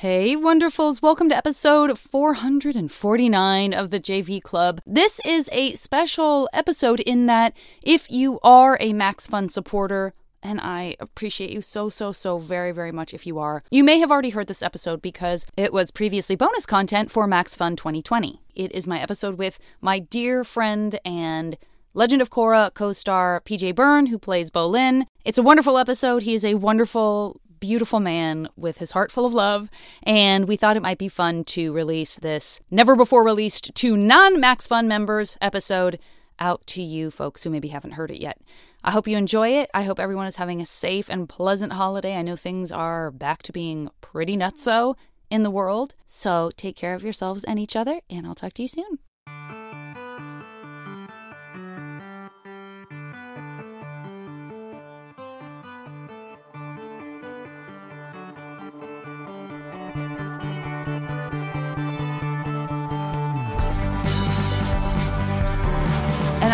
Hey, wonderfuls. Welcome to episode 449 of the JV Club. This is a special episode in that if you are a Max Fun supporter, and I appreciate you so, so, so very, very much if you are. You may have already heard this episode because it was previously bonus content for Max Fun 2020. It is my episode with my dear friend and Legend of Korra co star PJ Byrne, who plays Bolin. It's a wonderful episode. He is a wonderful, beautiful man with his heart full of love, and we thought it might be fun to release this never before released to non Max Fun members episode out to you folks who maybe haven't heard it yet. I hope you enjoy it. I hope everyone is having a safe and pleasant holiday. I know things are back to being pretty nutso in the world, so take care of yourselves and each other, and I'll talk to you soon.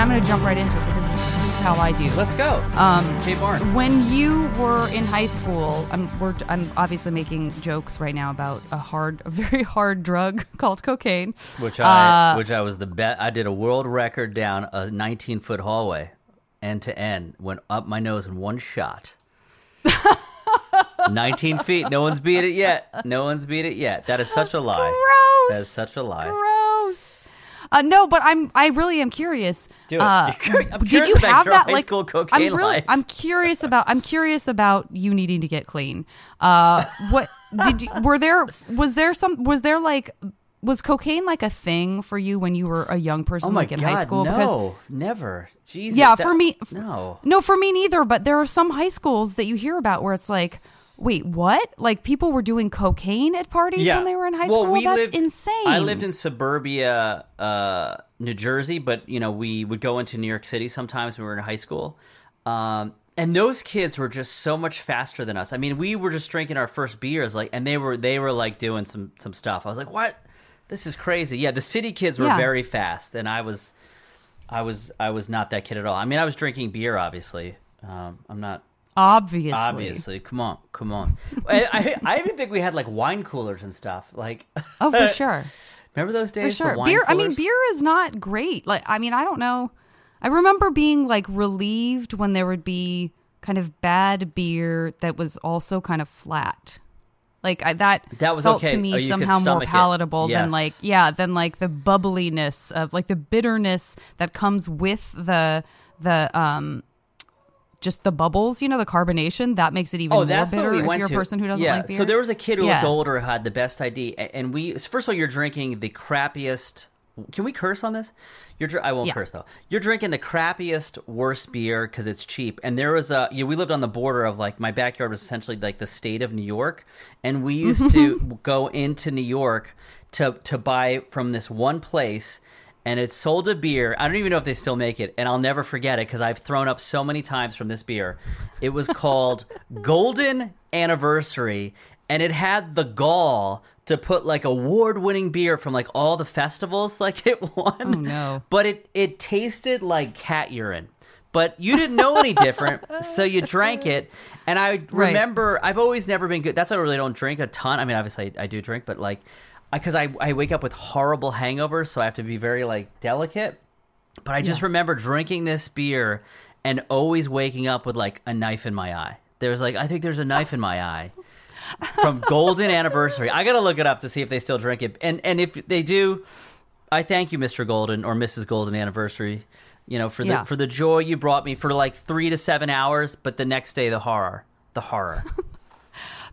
I'm going to jump right into it because this, this is how I do. Let's go. Um, Jay Barnes. When you were in high school, I'm we're, I'm obviously making jokes right now about a hard, a very hard drug called cocaine. which I uh, which I was the best. I did a world record down a 19 foot hallway, end to end, went up my nose in one shot. 19 feet. No one's beat it yet. No one's beat it yet. That is such a lie. Gross. That is such a lie. Gross. Uh, no, but I'm. I really am curious. Do it. Uh, I'm did you about have your that high like school cocaine I'm really, life. I'm curious about. I'm curious about you needing to get clean. Uh, what did you? Were there? Was there some? Was there like? Was cocaine like a thing for you when you were a young person, Oh like in god, high school? no, never. Jesus. Yeah, that- for me- no. No, for me neither. But there are some high schools that you hear about where it's like, wait, what? Like people were doing cocaine at parties when they were in high well, school. We That's lived, insane. I lived in suburbia, uh, New Jersey, but you know we would go into New York City sometimes when we were in high school. Um, and those kids were just so much faster than us. I mean, we were just drinking our first beers, like, and they were they were like doing some some stuff. I was like, what? This is crazy. Yeah, the city kids were Yeah. very fast, and I was, I was, I was not that kid at all. I mean, I was drinking beer, obviously. Um, I'm not Obviously. Obviously, come on, come on. I, I, I even think we had like wine coolers and stuff. Like, Oh, for sure. remember those For days? the sure. wine Beer I mean beer is not great. Like I mean, I don't know. I remember being like relieved when there would be kind of bad beer that was also kind of flat. Like I, that, That was felt okay. to me Oh, somehow more palatable than like yeah, than like the bubbliness of like the bitterness that comes with the the um just the bubbles, you know, the carbonation that makes it even Oh, more that's bitter what we if went you're to. a person who doesn't yeah. like beer. So there was a kid who Yeah. looked older who had the best ID, a- and we first of all, you're drinking the crappiest. Can we curse on this? You're I won't Yeah. curse though. You're drinking the crappiest, worst beer because it's cheap. And there was a you know, we lived on the border of like my backyard was essentially like the state of New York, and we used to mm-hmm. go into New York to to buy from this one place. And it sold a beer. I don't even know if they still make it, and I'll never forget it because I've thrown up so many times from this beer. It was called Golden Anniversary, and it had the gall to put like award-winning beer from like all the festivals like it won. Oh, no. But it it tasted like cat urine. But you didn't know any different, so you drank it. And I Right. remember I've always never been good. That's why I really don't drink a ton. I mean, obviously I do drink, but like because I, I wake up with horrible hangovers, so I have to be very like delicate. But I just Yeah. remember drinking this beer and always waking up with like a knife in my eye. There was like I think there's a knife in my eye from Golden Anniversary. I gotta look it up to see if they still drink it. And and if they do, I thank you, Mr. Golden or Mrs. Golden Anniversary. You know for the Yeah. for the joy you brought me for like three to seven hours, but the next day the horror, the horror.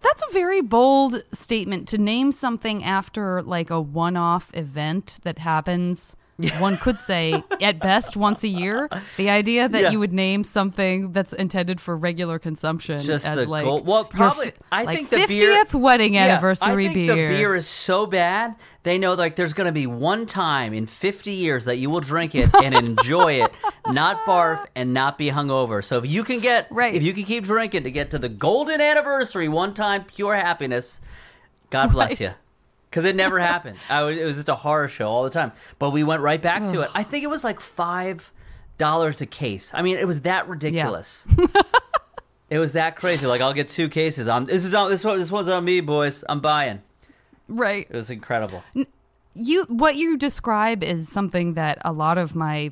That's a very bold statement to name something after like a one off event that happens. One could say at best once a year. The idea that Yeah. you would name something that's intended for regular consumption Just as the like gold- well, your probably- f- I like think the beer- 50th wedding Yeah, anniversary I think beer. the beer is so bad. They know like there's going to be one time in 50 years that you will drink it and enjoy it, not barf and not be hungover. So if you can get Right. if you can keep drinking to get to the golden anniversary, one time pure happiness, God bless Right. you. Because it never happened. I was, it was just a horror show all the time. But we went right back to it. I think it was like five dollars a case. I mean, it was that ridiculous. it was that crazy. Like I'll get two cases. I'm, this is on this one. This one's on me, boys. I'm buying. right. It was incredible. You what you describe is something that a lot of my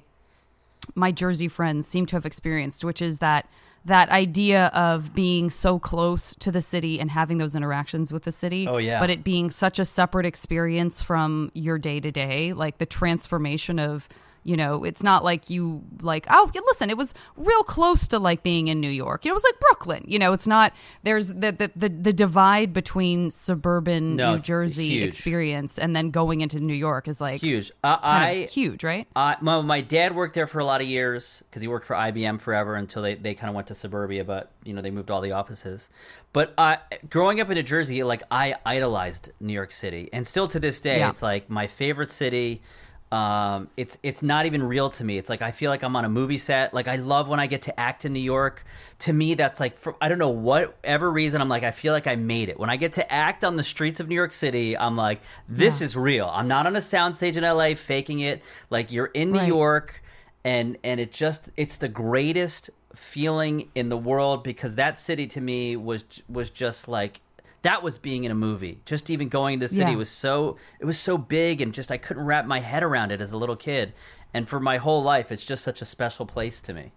my Jersey friends seem to have experienced, which is that that idea of being so close to the city and having those interactions with the city. Oh, yeah. But it being such a separate experience from your day to day, like the transformation of you know, it's not like you like, oh, listen, it was real close to like being in New York. It was like Brooklyn. You know, it's not there's the the the, the divide between suburban No, New Jersey huge. experience and then going into New York is like Huge. Uh, I huge, right? Uh, my, my dad worked there for a lot of years because he worked for IBM forever until they, they kind of went to suburbia, but you know they moved all the offices. But uh, growing up in New Jersey, like I idolized New York City, and still to this day, Yeah. it's like my favorite city. Um, it's it's not even real to me. It's like I feel like I'm on a movie set. Like I love when I get to act in New York. To me, that's like for I don't know whatever reason. I'm like I feel like I made it when I get to act on the streets of New York City. I'm like this is real. I'm not on a soundstage in LA faking it. Like you're in New Right. York, and and it just it's the greatest feeling in the world because that city to me was was just like that was being in a movie. Just even going to the city Yeah. was so it was so big and just I couldn't wrap my head around it as a little kid. And for my whole life, it's just such a special place to me.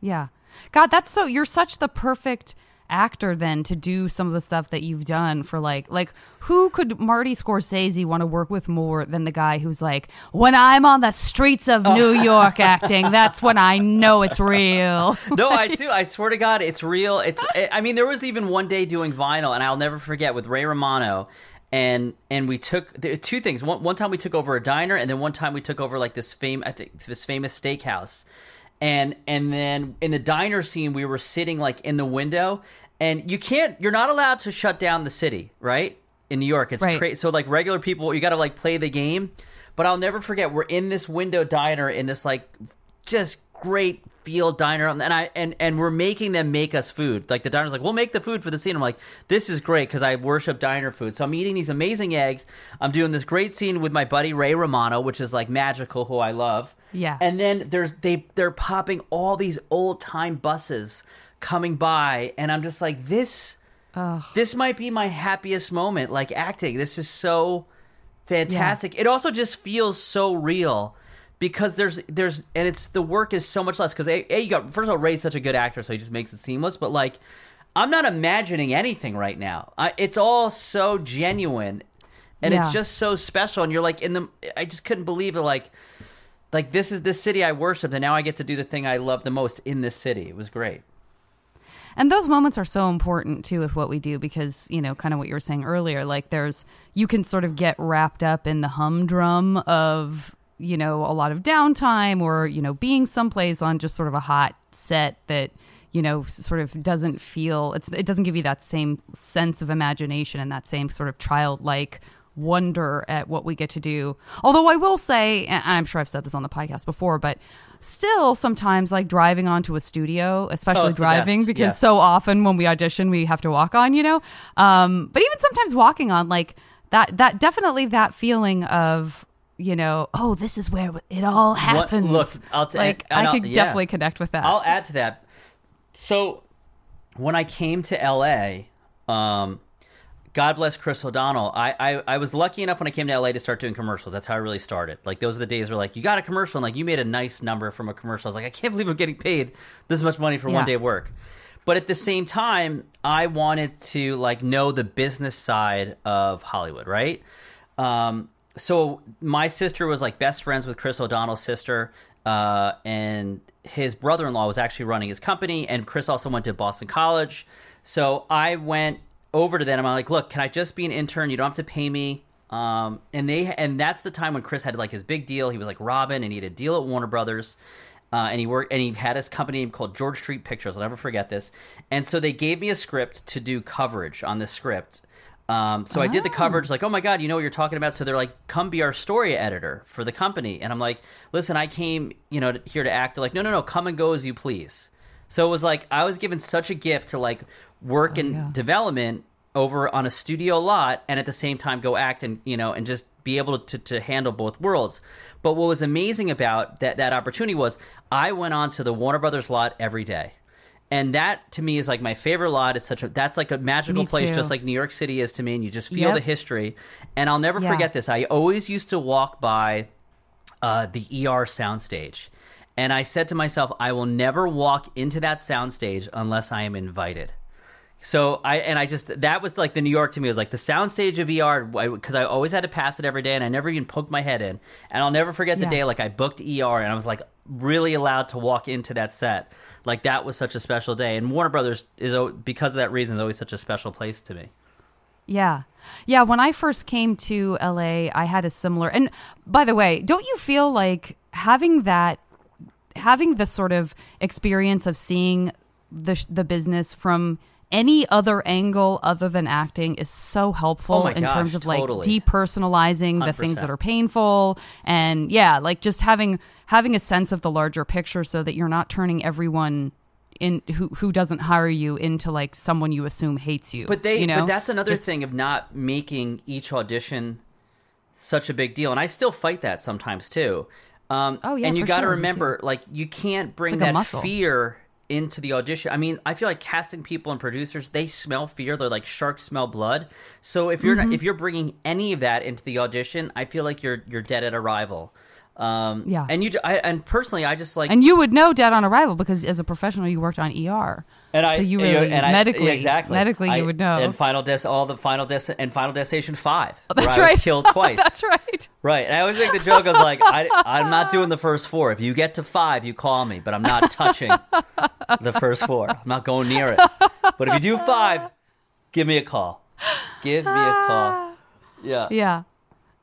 Yeah. God, that's so you're such the perfect actor then to do some of the stuff that you've done for like like who could Marty Scorsese want to work with more than the guy who's like when I'm on the streets of oh. New York acting that's when I know it's real. no, I do. I swear to God, it's real. It's. Eh, I mean, there was even one day doing vinyl, and I'll never forget with Ray Romano, and and we took two things. One one time we took over a diner, and then one time we took over like this fame. I think this famous steakhouse, and and then in the diner scene, we were sitting like in the window, and you can't. You're not allowed to shut down the city, right? In New York, it's Right. crazy. So like regular people, you got to like play the game. But I'll never forget. We're in this window diner in this like just great field diner and I and and we're making them make us food. Like the diner's like, "We'll make the food for the scene." I'm like, "This is great cuz I worship diner food." So I'm eating these amazing eggs. I'm doing this great scene with my buddy Ray Romano, which is like magical who I love. Yeah. And then there's they they're popping all these old-time buses coming by and I'm just like, "This this might be my happiest moment like acting. This is so fantastic. It also just feels so real because there's there's and it's the work is so much less because a, a you got first of all Ray's such a good actor so he just makes it seamless but like I'm not imagining anything right now. I, it's all so genuine and it's just so special and you're like in the I just couldn't believe it like like this is this city I worshipped and now I get to do the thing I love the most in this city. It was great. And those moments are so important too with what we do because, you know, kind of what you were saying earlier, like there's you can sort of get wrapped up in the humdrum of, you know, a lot of downtime or, you know, being someplace on just sort of a hot set that, you know, sort of doesn't feel it's it doesn't give you that same sense of imagination and that same sort of childlike wonder at what we get to do. Although I will say, and I'm sure I've said this on the podcast before, but still sometimes like driving onto a studio, especially Oh, driving because Yes. so often when we audition we have to walk on, you know. Um, but even sometimes walking on like that that definitely that feeling of you know, oh, this is where it all happens. look, I'll t- like I I'll- could yeah. definitely connect with that. I'll add to that. So, when I came to LA, um, God bless Chris O'Donnell. I, I I was lucky enough when I came to LA to start doing commercials. That's how I really started. Like those are the days where like you got a commercial and like you made a nice number from a commercial. I was like, I can't believe I'm getting paid this much money for Yeah. one day of work. But at the same time, I wanted to like know the business side of Hollywood, right? Um, so my sister was like best friends with Chris O'Donnell's sister, uh, and his brother-in-law was actually running his company. And Chris also went to Boston College, so I went over to them. I'm like, look, can I just be an intern? You don't have to pay me. Um, and they and that's the time when Chris had like his big deal. He was like Robin, and he had a deal at Warner Brothers. Uh, and he worked, and he had his company called George Street Pictures. I'll never forget this. And so they gave me a script to do coverage on this script. Um, so I did the coverage, like, oh my god, you know what you're talking about. So they're like, come be our story editor for the company, and I'm like, listen, I came, you know, here to act. They're like, no, no, no, come and go as you please. So it was like I was given such a gift to like work in yeah. development over on a studio lot, and at the same time go act and you know and just be able to, to handle both worlds. But what was amazing about that that opportunity was I went on to the Warner Brothers lot every day And that to me is like my favorite lot. It's such a that's like a magical Me place, too. just like New York City is to me. And you just feel Yep. the history. And I'll never Yeah. forget this. I always used to walk by uh, the ER soundstage. And I said to myself, I will never walk into that soundstage unless I am invited. So I and I just that was like the New York to me It was like the soundstage of ER because I, always had to pass it every day and I never even poked my head in and I'll never forget the Yeah. day like I booked ER and I was like really allowed to walk into that set like that was such a special day and Warner Brothers is because of that reason is always such a special place to me. Yeah. Yeah. When I first came to LA, I had a similar. And by the way, don't you feel like having that, having the sort of experience of seeing the, the business from any other angle other than acting is so helpful Oh in gosh, terms of like totally. depersonalizing the things that are painful and yeah like just having having a sense of the larger picture so that you're not turning everyone in who who doesn't hire you into like someone you assume hates you But they you know? but that's another Just- thing of not making each audition such a big deal and I still fight that sometimes too. Um, Oh, yeah, and you got to sure, remember, like, you can't bring like that fear into the audition. I mean, I feel like casting people and producers, they smell fear. They're like sharks smell blood. So if you're Mm-hmm. not, if you're bringing any of that into the audition, I feel like you're you're dead at arrival. Um, Yeah. And you, I, and personally, I just like And you would know dead on arrival because as a professional, you worked on ER. And I, so you and really and I- medically, exactly. medically, I- you would know. And final des, all the final des, and final destination five. where That's I was right. killed twice. That's right. Right. And I always make the joke. I was like, I, I'm not doing the first four. If you get to five, you call me, but I'm not touching the first four. I'm not going near it. But if you do five, give me a call. Give me a call. Yeah. Yeah.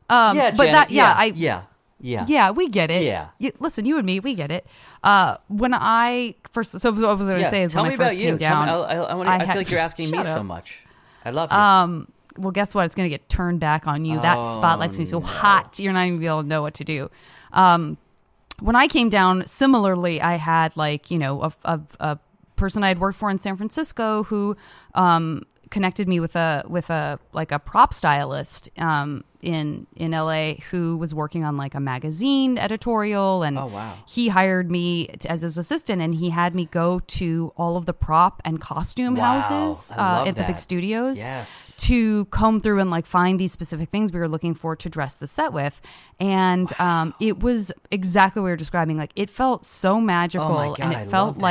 Um, yeah, but Janet, that, yeah, yeah, I, yeah, yeah. yeah, we get it. Yeah. You, listen, you and me, we get it. Uh, when I first, so what was I was going to Yeah. say is Tell when me I first about you. came Tell me, I, I, I, wanna, I I, had- feel like you're asking me Shut so much. I love you. Um, well, guess what? It's going to get turned back on you. that Oh, spotlight's going to be so hot, you're not even going to be able to know what to do. Um, when I came down, similarly, I had like you know a, a, a person I had worked for in San Francisco who um, connected me with a with a like a prop stylist um, in in LA who was working on like a magazine editorial, and Oh, wow. he hired me t- as his assistant, and he had me go to all of the prop and costume Wow. houses uh, at the big studios Yes. to comb through and like find these specific things we were looking for to dress the set with and um, it was exactly what you're describing like it felt so magical Oh God, and it I felt love that.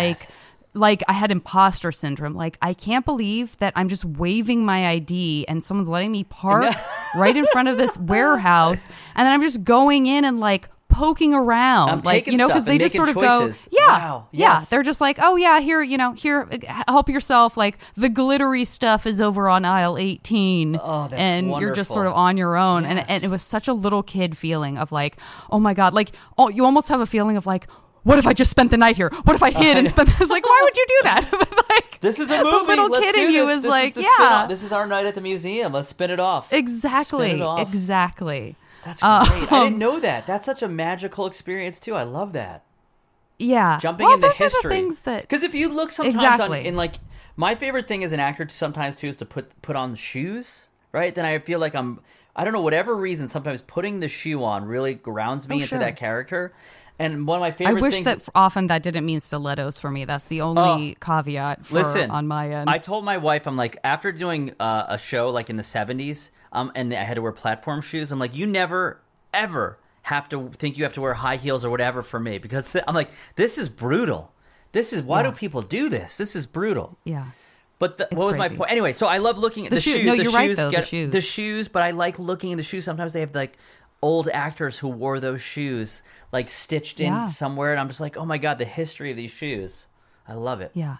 Like i had imposter syndrome. Like i can't believe that i'm just waving my id and someone's letting me park right in front of this warehouse and then i'm just going in and like poking around. I'm like you know because they just sort of choices. go yeah. Wow, yeah. They're just like oh yeah here you know here uh, help yourself. Like the glittery stuff is over on aisle 18 Oh, that's and you're just sort of on your own. And, and it was such a little kid feeling of like oh my god like oh, you almost have a feeling of like what if I just spent the night here? What if I hid and spent? It's like, why would you do that? But, like, This is a the movie. little Let's kid do in you this. is This like, the yeah. This is our night at the museum. Let's spin it off. exactly, it off. exactly. That's great. I didn't Um, know that. That's such a magical experience too. I love that. Yeah, Jumping well, into the history. because if you look sometimes Exactly. on in like my favorite thing as an actor sometimes too is to put put on the shoes. Right. Then I feel like I'm. I don't know whatever reason. Sometimes putting the shoe on really grounds me Oh, into sure. that character. And one of my favorite. I wish things that often that didn't mean stilettos for me. That's the only caveat for, Listen, on my end. I told my wife, I'm like, after doing uh, a show like in the 70s, um, and I had to wear platform shoes, I'm like, you never, ever have to think you have to wear high heels or whatever for me because I'm like, this is brutal. This is why Yeah. do people do this? This is brutal. yeah, But the, what was my point? Anyway, so I love looking at The the, shoe- shoes. no, the you're shoes right, though, the shoes. the shoes, but I like looking at the shoes. Sometimes they have like old actors who wore those shoes like stitched in Yeah. somewhere, and I'm just like, oh my god, the history of these shoes. I love it. yeah,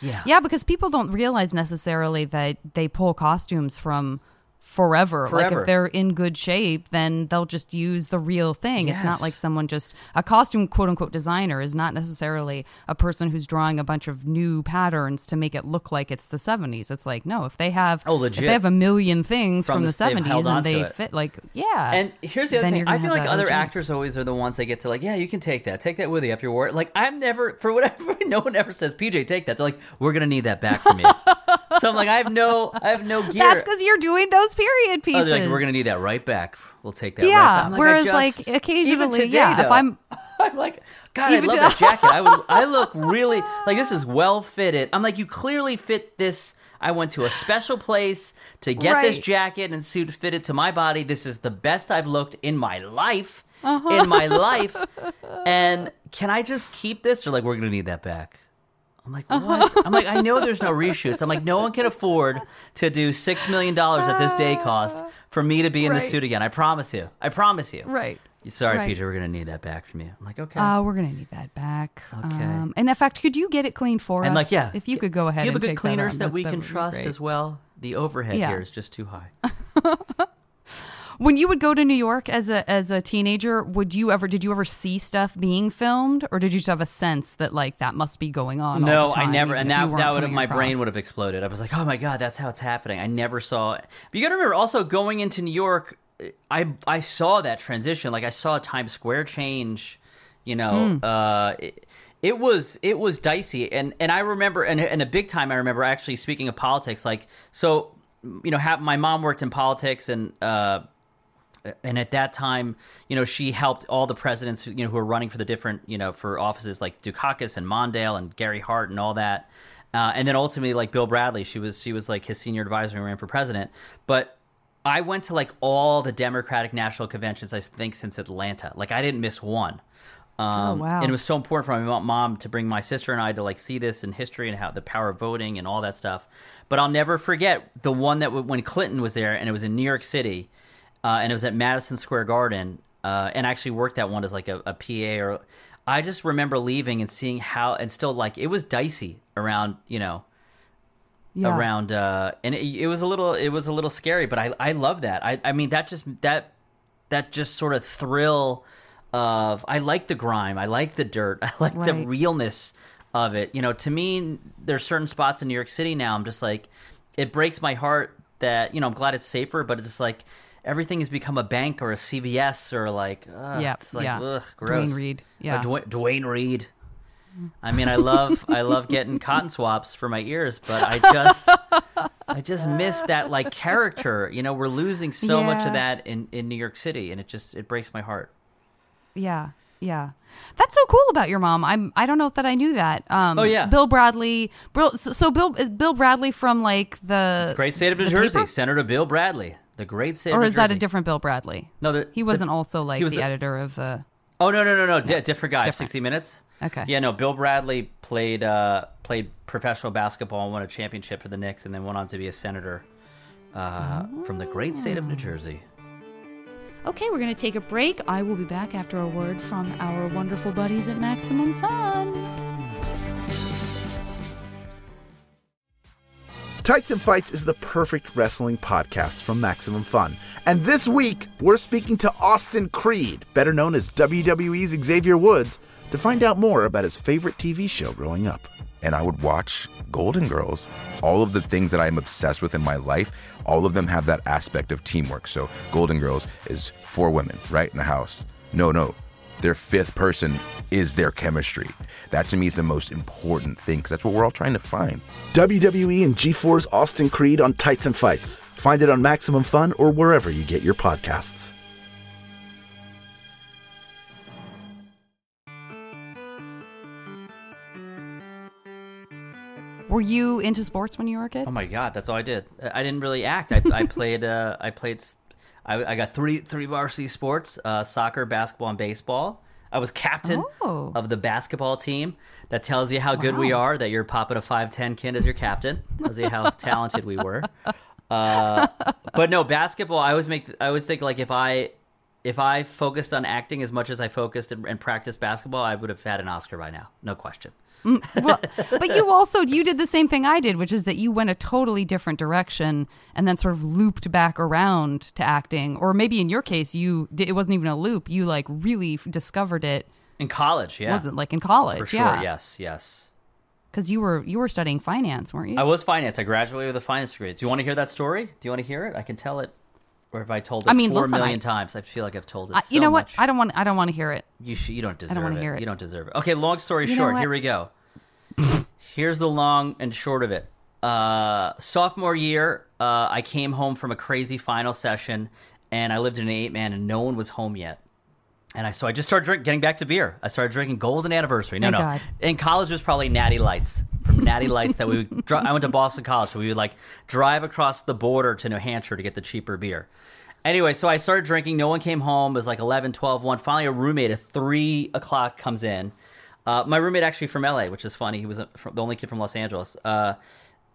Yeah. yeah. Because people don't realize necessarily that they pull costumes from forever. Like if they're in good shape, then they'll just use the real thing. It's not like someone just a costume quote unquote designer is not necessarily a person who's drawing a bunch of new patterns to make it look like it's the 70s. It's like no, if they have Oh, if legit. they have a million things From from, the- the, 70s and they it. fit like yeah. And here's the other thing. I feel like other OG. actors always are the ones that get to like, yeah, you can take that. Take that with you after war. Like I'm never for whatever no one ever says, PJ, take that. They're like, we're gonna need that back from you. so I'm like, I have no I have no gear. That's because you're doing those period Oh, pieces. they're like, we're gonna need that right back. We'll take that. right yeah. back. Like, Whereas, just- like, even occasionally, today, yeah, if I'm I'm like, God, Even I love to- that jacket. I would, I look really like this is well fitted. I'm like, you clearly fit this. I went to a special place to get this jacket and suit fitted to my body. This is the best I've looked in my life. Uh-huh. In my life, and can I just keep this? Or like, we're gonna need that back. I'm like, what? I'm like, I know there's no reshoots. I'm like, no one can afford to do six million dollars at this day cost for me to be in the suit again. I promise you. I promise you. Right. Sorry, Right. Peter, we're gonna need that back from you. I'm like, okay. Uh, we're gonna need that back. Okay. Um, and in fact, could you get it cleaned for and us? like, yeah, if you could go ahead. And do you have and a good cleaners that, that, on, we that can trust as well? The overhead Yeah. here is just too high. When you would go to New York as a as a teenager, would you ever did you ever see stuff being filmed, or did you just have a sense that like that must be going on? all No, the I never, and that that would coming my across? brain would have exploded. I was like, oh my god, that's how it's happening. I never saw. it. But you got to remember, also going into New York, I I saw that transition. Like I saw Times Square change. You know, Hmm. uh, it, it was it was dicey, and and I remember, and and a big time. I remember actually speaking of politics, like so. You know, have, my mom worked in politics, and uh, and at that time, you know, she helped all the presidents, you know, who were running for the different, you know, for offices like Dukakis and Mondale and Gary Hart and all that. Uh, and then ultimately, like Bill Bradley, she was she was like his senior advisor he ran for president. But I went to like all the Democratic national conventions, I think, since Atlanta. Like I didn't miss one. Um, Oh, wow. And it was so important for my mom to bring my sister and I to like see this in history and how the power of voting and all that stuff. But I'll never forget the one that w- when Clinton was there and it was in New York City, uh, and it was at Madison Square Garden, uh, and I actually worked that one as like a, a PA or. I just remember leaving and seeing how and still like it was dicey around you know Yeah. around uh and it, it was a little it was a little scary but i i love that i i mean that just that that just sort of thrill of i like the grime i like the dirt i like the realness of it you know to me there's certain spots in new york city now i'm just like it breaks my heart that you know i'm glad it's safer but it's just like everything has become a bank or a cvs or like ugh, Yeah, it's like yeah. ugh, gross Duane Reade, Uh, yeah. Duane, Duane Reade I mean, I love I love getting cotton swabs for my ears, but I just I just miss that like character. You know, we're losing so much of that in in New York City, and it just it breaks my heart. Yeah, yeah. That's so cool about your mom. I'm. I don't know that I knew that. Um, Oh, yeah. Bill Bradley. Bill, so, so Bill is Bill Bradley from like the Great state of New Jersey, paper? Senator Bill Bradley, the great state. or is that a different Bill Bradley? No, the, He wasn't also like was the, the- editor of the. Oh no no no no, di- different guy. Different. Sixty Minutes. Okay. Yeah, no. Bill Bradley played uh, played professional basketball and won a championship for the Knicks, and then went on to be a senator uh, from the great state of New Jersey. Okay, we're gonna take a break. I will be back after a word from our wonderful buddies at Maximum Fun. Tights and Fights is the perfect wrestling podcast from Maximum Fun. And this week, we're speaking to Austin Creed, better known as WWE's Xavier Woods, to find out more about his favorite TV show growing up. and I would watch Golden Girls. All of the things that I'm obsessed with in my life, all of them have that aspect of teamwork. So Golden Girls is four women, right, in the house. No, no. Their fifth person is their chemistry. That to me is the most important thing because that's what we're all trying to find. WWE and G4's Austin Creed on Tights and Fights. Find it on Maximum Fun or wherever you get your podcasts. Were you into sports when you were a kid? Oh my god, that's all I did. I I didn't really act. I, I played. Uh, I played. I, I got three three varsity sports: uh, soccer, basketball, and baseball. I was captain Oh. of the basketball team. That tells you how good we are. That you're popping a five ten kid as your captain. Tells you how talented we were. Uh, but no basketball. I always make. I always think like if I if I focused on acting as much as I focused and, and practiced basketball, I would have had an Oscar by now. No question. Well, but you also you did the same thing I did, which is that you went a totally different direction and then sort of looped back around to acting, or maybe in your case, you did, it wasn't even a loop. You like really discovered it. In college, yeah, Wasn't like in college, for sure. yeah, Yes, yes. because you were you were studying finance, weren't you? I was finance. I graduated with a finance degree. Do you want to hear that story? Do you want to hear it? I can tell it. Or have I told it I mean, four listen, million I- times? I feel like I've told it. I- so you know what? much. I don't want I don't want to hear it. You should, you don't deserve I wanna it. hear it. You don't deserve it. Okay, long story You short, here we go. Here's the long and short of it. Uh, sophomore year, uh, I came home from a crazy final session, and I lived in an eight man, and no one was home yet. And I so I just started drink, getting back to beer. I started drinking Golden Anniversary. No, Thank no. God. In college it was probably Natty Lights from Natty Lights that we. Would, dri- I went to Boston College, so we would like drive across the border to New Hampshire to get the cheaper beer. Anyway, so I started drinking. No one came home. It was like 11, 12, 1. Finally, a roommate at 3 o'clock comes in. Uh, my roommate actually from LA, which is funny. He was a, from, the only kid from Los Angeles. Uh,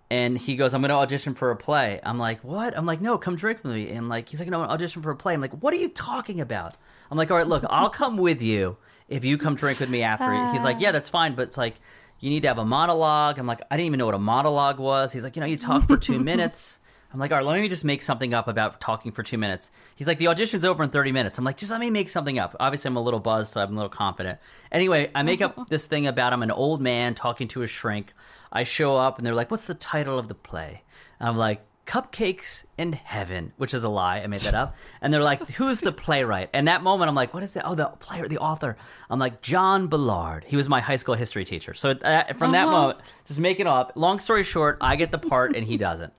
and he goes, I'm going to audition for a play. I'm like, what? I'm like, no, come drink with me. And like, he's like, no, I'm audition for a play. I'm like, what are you talking about? I'm like, all right, look, I'll come with you if you come drink with me after. He's like, yeah, that's fine. But it's like, you need to have a monologue. I'm like, I didn't even know what a monologue was. He's like, you know, you talk for two minutes. I'm like, all right, let me just make something up about talking for two minutes. He's like, the audition's over in 30 minutes. I'm like, just let me make something up. Obviously, I'm a little buzzed, so I'm a little confident. Anyway, I make up this thing about I'm an old man talking to a shrink. I show up, and they're like, what's the title of the play? And I'm like, Cupcakes in Heaven, which is a lie. I made that up. And they're like, who's the playwright? And that moment, I'm like, what is it? Oh, the player, the author. I'm like, John Ballard. He was my high school history teacher. So uh, from that Uh-huh. moment, just make it up. Long story short, I get the part, and he doesn't.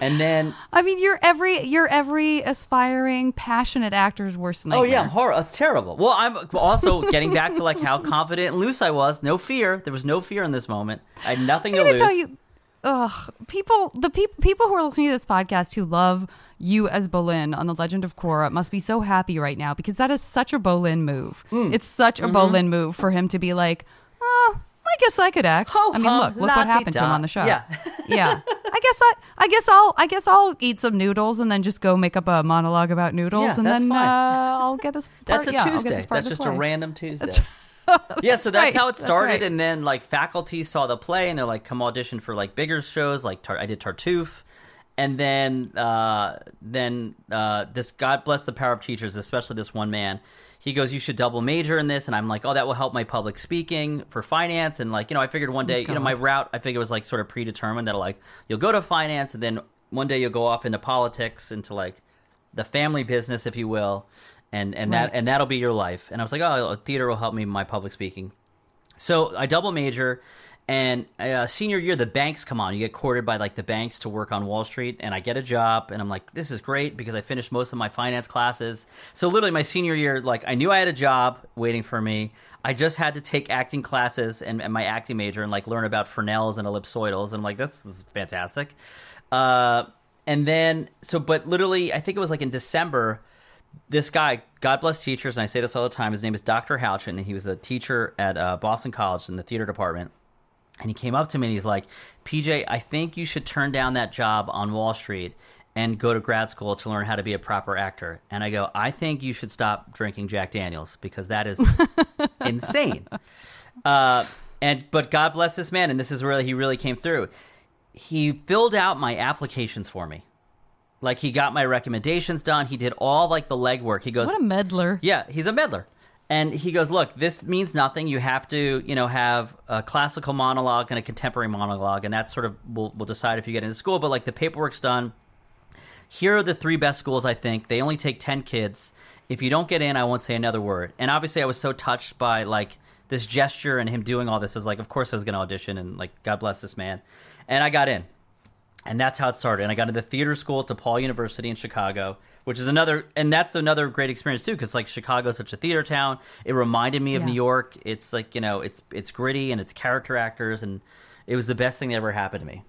And then, I mean, you're every you're every aspiring, passionate actor's worst nightmare. oh yeah, I'm horror. That's terrible. Well, I'm also getting back to like how confident and loose I was. No fear. There was no fear in this moment. I had nothing to lose. tell you, ugh, people, the people, people who are listening to this podcast who love you as Bolin on the Legend of Korra must be so happy right now because that is such a Bolin move. Hmm. It's such a Mm-hmm. Bolin move for him to be like, oh, I guess I could act. Ho, I mean, hum, look, look what happened to him on the show. Yeah. yeah. I guess I, I guess I'll, I guess I'll eat some noodles and then just go make up a monologue about noodles, Yeah, and then. Uh, I'll get this. Part, That's a yeah, Tuesday. this part of That's just a play. random Tuesday. yeah, so that's right. how it started, right. and then like faculty saw the play, and they're like, "Come audition for like bigger shows." Like Tar- I did Tartuffe, and then uh, then uh, this God bless the power of teachers, especially this one man. He goes, "You should double major in this," and I'm like, "Oh, that will help my public speaking for finance." And like, you know, I figured one oh day, you know, my route, I figured was like sort of predetermined that like you'll go to finance, and then one day you'll go off into politics, into like the family business, if you will, and and Right. that and that'll be your life. And I was like, oh, theater will help me my public speaking. So I double major, and uh, senior year the banks come on. You get courted by like the banks to work on Wall Street, and I get a job, and I'm like, this is great because I finished most of my finance classes. So literally my senior year, like I knew I had a job waiting for me. I just had to take acting classes and, and my acting major and like learn about Fresnels and ellipsoidals. And I'm like, this is fantastic. Uh, and then so, but literally, I think it was like in December this guy, God bless teachers, and I say this all the time. His name is Dr. Houchin, and he was a teacher at uh, Boston College in the theater department. And he came up to me and he's like, PJ, I think you should turn down that job on Wall Street and go to grad school to learn how to be a proper actor. And I go, I think you should stop drinking Jack Daniels because that is insane. Uh, and but God bless this man, and this is where he really came through. He filled out my applications for me. Like he got my recommendations done. He did all like the legwork. He goes, What a meddler. yeah, he's a meddler. And he goes, Look, this means nothing. You have to, you know, have a classical monologue and a contemporary monologue, and that sort of will will decide if you get into school. But like the paperwork's done. Here are the three best schools, I think. They only take 10 kids. If you don't get in, I won't say another word. And obviously, I was so touched by like this gesture and him doing all this. I was like, of course I was going to audition, and like, God bless this man. And I got in and that's how it started. And I got into the theater school at DePaul University in Chicago, which is another, and that's another great experience too, because like Chicago's such a theater town. It reminded me of Yeah. New York. It's like you know, it's it's gritty and it's character actors, and it was the best thing that ever happened to me.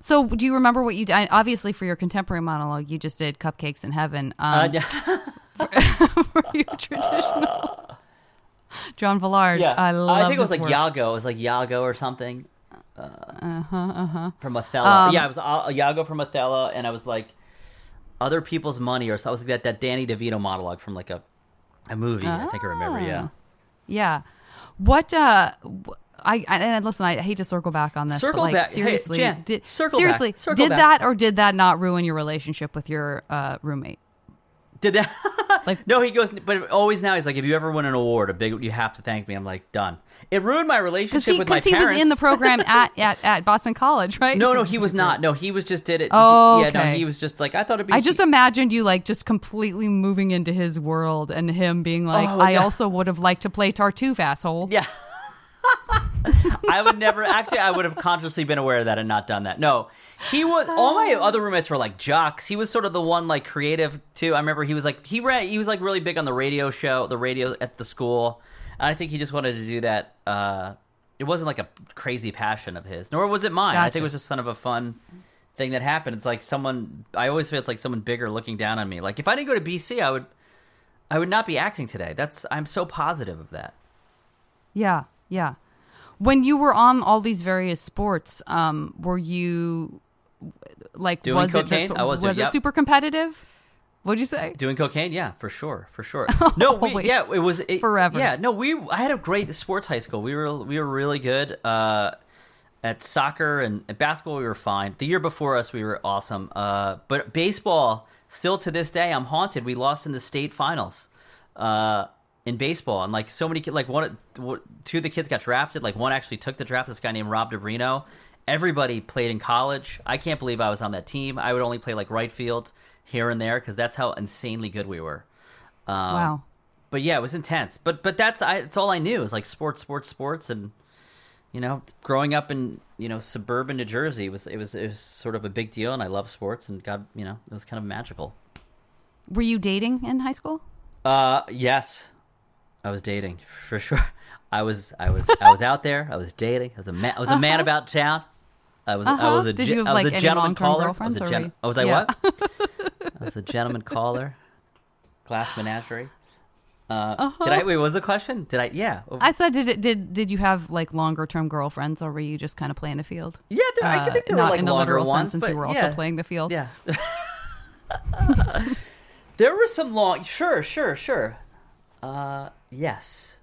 So, do you remember what you did? Obviously, for your contemporary monologue, you just did "Cupcakes in Heaven." Uh, Um, yeah, were you traditional? John Villard. yeah. I love. think it was like work. Iago. It was like Iago or something. Uh huh. Uh huh. From Othello. Um, yeah, it was uh, Iago from Othello, and I was like other people's money, or something like that that Danny DeVito monologue from like a a movie. I think I remember. Yeah. Yeah. What? uh I, I and listen. I hate to circle back on this. Circle but like, back. Hey, Seriously, Jan, did, circle back. seriously, Circle did back. that or did that not ruin your relationship with your uh, roommate? Did that? Like- no, he goes, but always now he's like, if you ever win an award, a big, you have to thank me. I'm like, done. It ruined my Because relationship he, with my 'cause he parents. was in the program at, at, at Boston College, right? No, no, he was not. No, he was just did it. Oh, he, yeah, no, okay. he was just like I thought it'd be. I just imagined you like just completely moving into his world and him being like, Oh, I no. also would have liked to play Tartuffe, asshole. yeah. I would never actually. I would have consciously been aware of that and not done that. No, he was. All my other roommates were like jocks. He was sort of the one like creative too. I remember he was like he ran. He was like really big on the radio show, the radio at the school. And I think he just wanted to do that. Uh, it wasn't like a crazy passion of his, nor was it mine. I think it was just kind of a fun thing that happened. It's like someone. I always feel it's like someone bigger looking down on me. Like if I didn't go to BC, I would. I would not be acting today. That's. I'm so positive of that. Yeah, yeah. When you were on all these various sports, um, were you like Doing was cocaine? it the, I was doing- it yep. super competitive? What'd you say? Doing cocaine, yeah, for sure, for sure. No, we, yeah, it was it, Forever. Yeah, no, we. I had a great sports high school. We were we were really good uh, at soccer and at basketball. We were fine. The year before us, we were awesome. Uh, but baseball, still to this day, I'm haunted. We lost in the state finals uh, in baseball, and like so many like one, two of the kids got drafted. Like one actually took the draft. This guy named Rob DeBrino. Everybody played in college. I can't believe I was on that team. I would only play like right field here and there because that's how insanely good we were. Um, wow. But yeah, it was intense. But but that's I, that's all I knew. It was like sports, sports, sports, and you know, growing up in you know suburban New Jersey was it was it was sort of a big deal, and I love sports, and God, you know, it was kind of magical. Were you dating in high school? Uh, yes, I was dating for sure. I was I was I was out there. I was dating. I was a man. I was a man about town. I was I Uh-huh. was a Did ge- have, I was like, a gentleman caller. I was a gen- oh, was I Yeah. what? I was a gentleman caller. Glass menagerie. Uh, Did I? Wait, what was the question? Did I? Yeah. Uh-huh. I said, did it, did did you have like longer term girlfriends, or were you just kind of playing the field? Yeah, there, I Uh, think there not were like in longer literal ones, sense, since you were also playing the field. Yeah. there were some long. Sure, sure, sure. Uh, yes.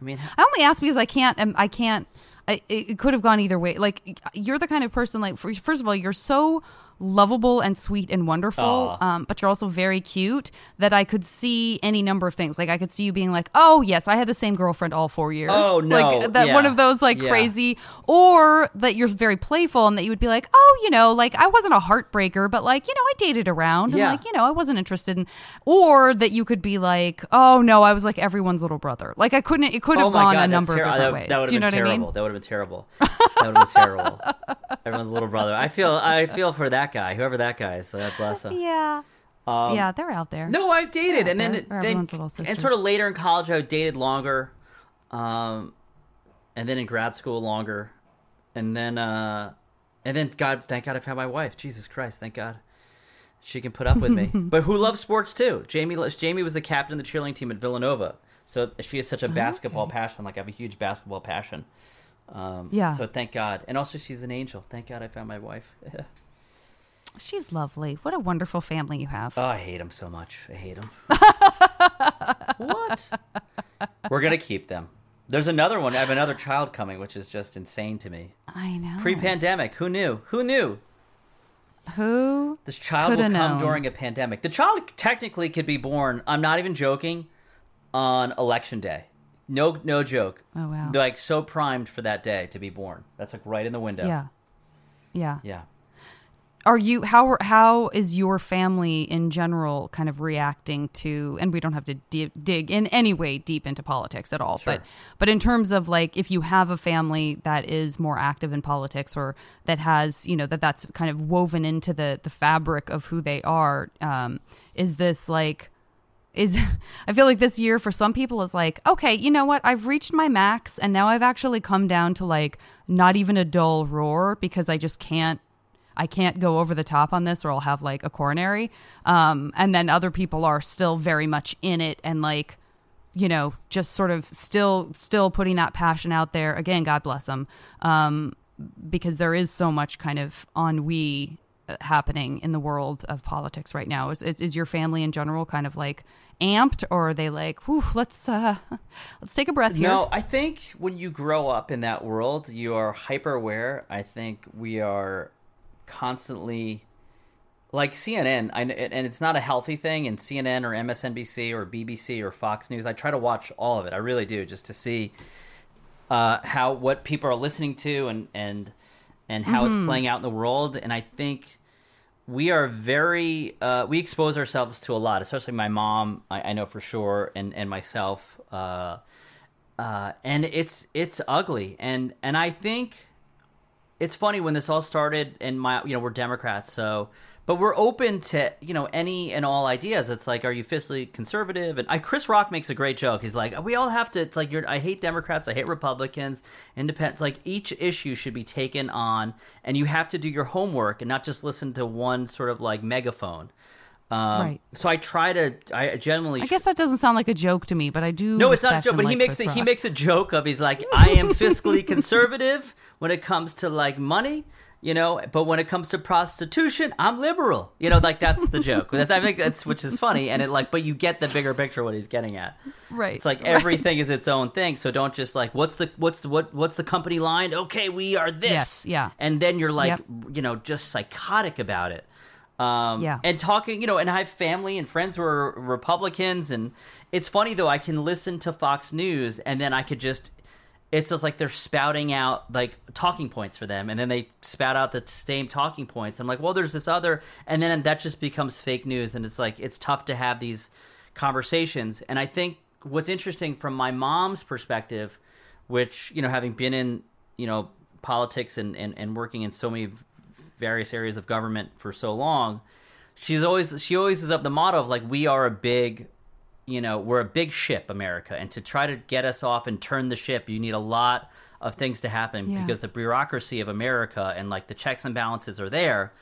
I mean, I only ask because I can't. um, I can't. I, it it could have gone either way. Like you're the kind of person. Like first of all, you're so lovable and sweet and wonderful, um, but you're also very cute. That I could see any number of things. Like I could see you being like, "Oh yes, I had the same girlfriend all four years." Oh, no. like that one of those like Yeah. crazy, or that you're very playful and that you would be like, "Oh, you know, like I wasn't a heartbreaker, but like you know, I dated around and like you know, I wasn't interested in," or that you could be like, "Oh no, I was like everyone's little brother." Like I couldn't. It could have oh gone god, a number that's of different that, ways. That would Do you have know been what I terrible. mean? That would have been terrible. That would have been terrible. Everyone's little brother. I feel. I feel for that guy, whoever that guy is. So God bless him. Yeah. yeah, they're out there. Um, No, I've dated, and then then and sort of later in college, I dated longer, um, and then in grad school longer, and then uh, and then God, thank God, I found my wife. Jesus Christ, thank God, she can put up with me. but who loves sports too? Jamie, Jamie was the captain of the cheerleading team at Villanova, so she has such a basketball passion. Like I have a huge basketball passion. Um, Yeah. So thank God, and also she's an angel. Thank God I found my wife. She's lovely. What a wonderful family you have. Oh, I hate him so much. I hate him. what? We're gonna keep them. There's another one. I have another child coming, which is just insane to me. I know. Pre-pandemic, who knew? Who knew? Who? This child will come known. during a pandemic. The child technically could be born. I'm not even joking. On election day, no, no joke. Oh, wow. Like so primed for that day to be born. That's like right in the window. Yeah. Yeah. Yeah. Are you how how is your family in general kind of reacting to and we don't have to di- dig in any way deep into politics at all Sure. but but in terms of like if you have a family that is more active in politics or that has you know that that's kind of woven into the the fabric of who they are um is this like is I feel like this year for some people is like, okay, you know what? I've reached my max and now I've actually come down to like not even a dull roar because I just can't I can't go over the top on this or I'll have like a coronary. Um and then other people are still very much in it and like you know, just sort of still still putting that passion out there. Again, God bless them. Um because there is so much kind of ennui uh, happening in the world of politics right now. Is, is is your family in general kind of like amped, or are they like, "Whew, let's uh, let's take a breath here"? No, I think when you grow up in that world, you are hyper aware. I think we are constantly like CNN, I, and it's not a healthy thing. And CNN or MSNBC or BBC or Fox News, I try to watch all of it. I really do, just to see uh, how what people are listening to and and and how it's playing out in the world. And I think we are very uh, we expose ourselves to a lot, especially my mom. I, I know for sure, and and myself. Uh, uh, and it's it's ugly, and and I think it's funny when this all started, and my you know we're Democrats, so but we're open to you know any and all ideas. It's like, are you fiscally conservative? And I, Chris Rock makes a great joke. He's like, we all have to. It's like you're. I hate Democrats. I hate Republicans. Independents. Like each issue should be taken on, and you have to do your homework and not just listen to one sort of like megaphone. Um, Right. So I try to. I generally. I guess that doesn't sound like a joke to me, but I do. No, it's not a joke. But he makes it. He makes a joke of. He's like, I am fiscally conservative when it comes to like money, you know. But when it comes to prostitution, I'm liberal. You know, like that's the joke. That- I think that's which is funny, and it like, but you get the bigger picture what he's getting at. right. It's like right. everything is its own thing. So don't just like what's the what's the what what's the company line? Okay, we are this. Yes, yeah. And then you're like, Yep. you know, just psychotic about it. Um, Yeah. And talking, you know, and I have family and friends who are Republicans, and it's funny though. I can listen to Fox News, and then I could just. It's just like they're spouting out like talking points for them, and then they spout out the same talking points. I'm like, well, there's this other, and then that just becomes fake news, and it's like it's tough to have these conversations. And I think what's interesting from my mom's perspective, which you know, having been in you know politics and and, and working in so many various areas of government for so long, she's always she always was up the motto of like we are a big you know we're a big ship america and to try to get us off and turn the ship you need a lot of things to happen Yeah. because the bureaucracy of america and like the checks and balances are there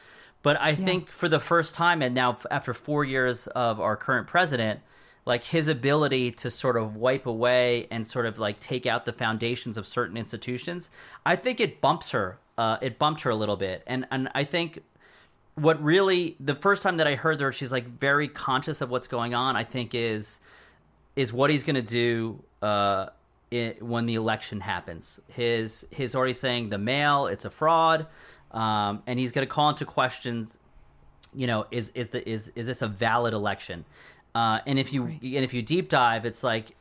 but i think for the first time and now after four years of our current president like his ability to sort of wipe away and sort of like take out the foundations of certain institutions i think it bumps her uh, it bumped her a little bit and and i think what really the first time that I heard her, she's like very conscious of what's going on. I think is is what he's going to do uh, i when the election happens. His his already saying the mail it's a fraud, um, and he's going to call into questions. You know, is is the is is this a valid election? Uh, and if you Right. and if you deep dive, it's like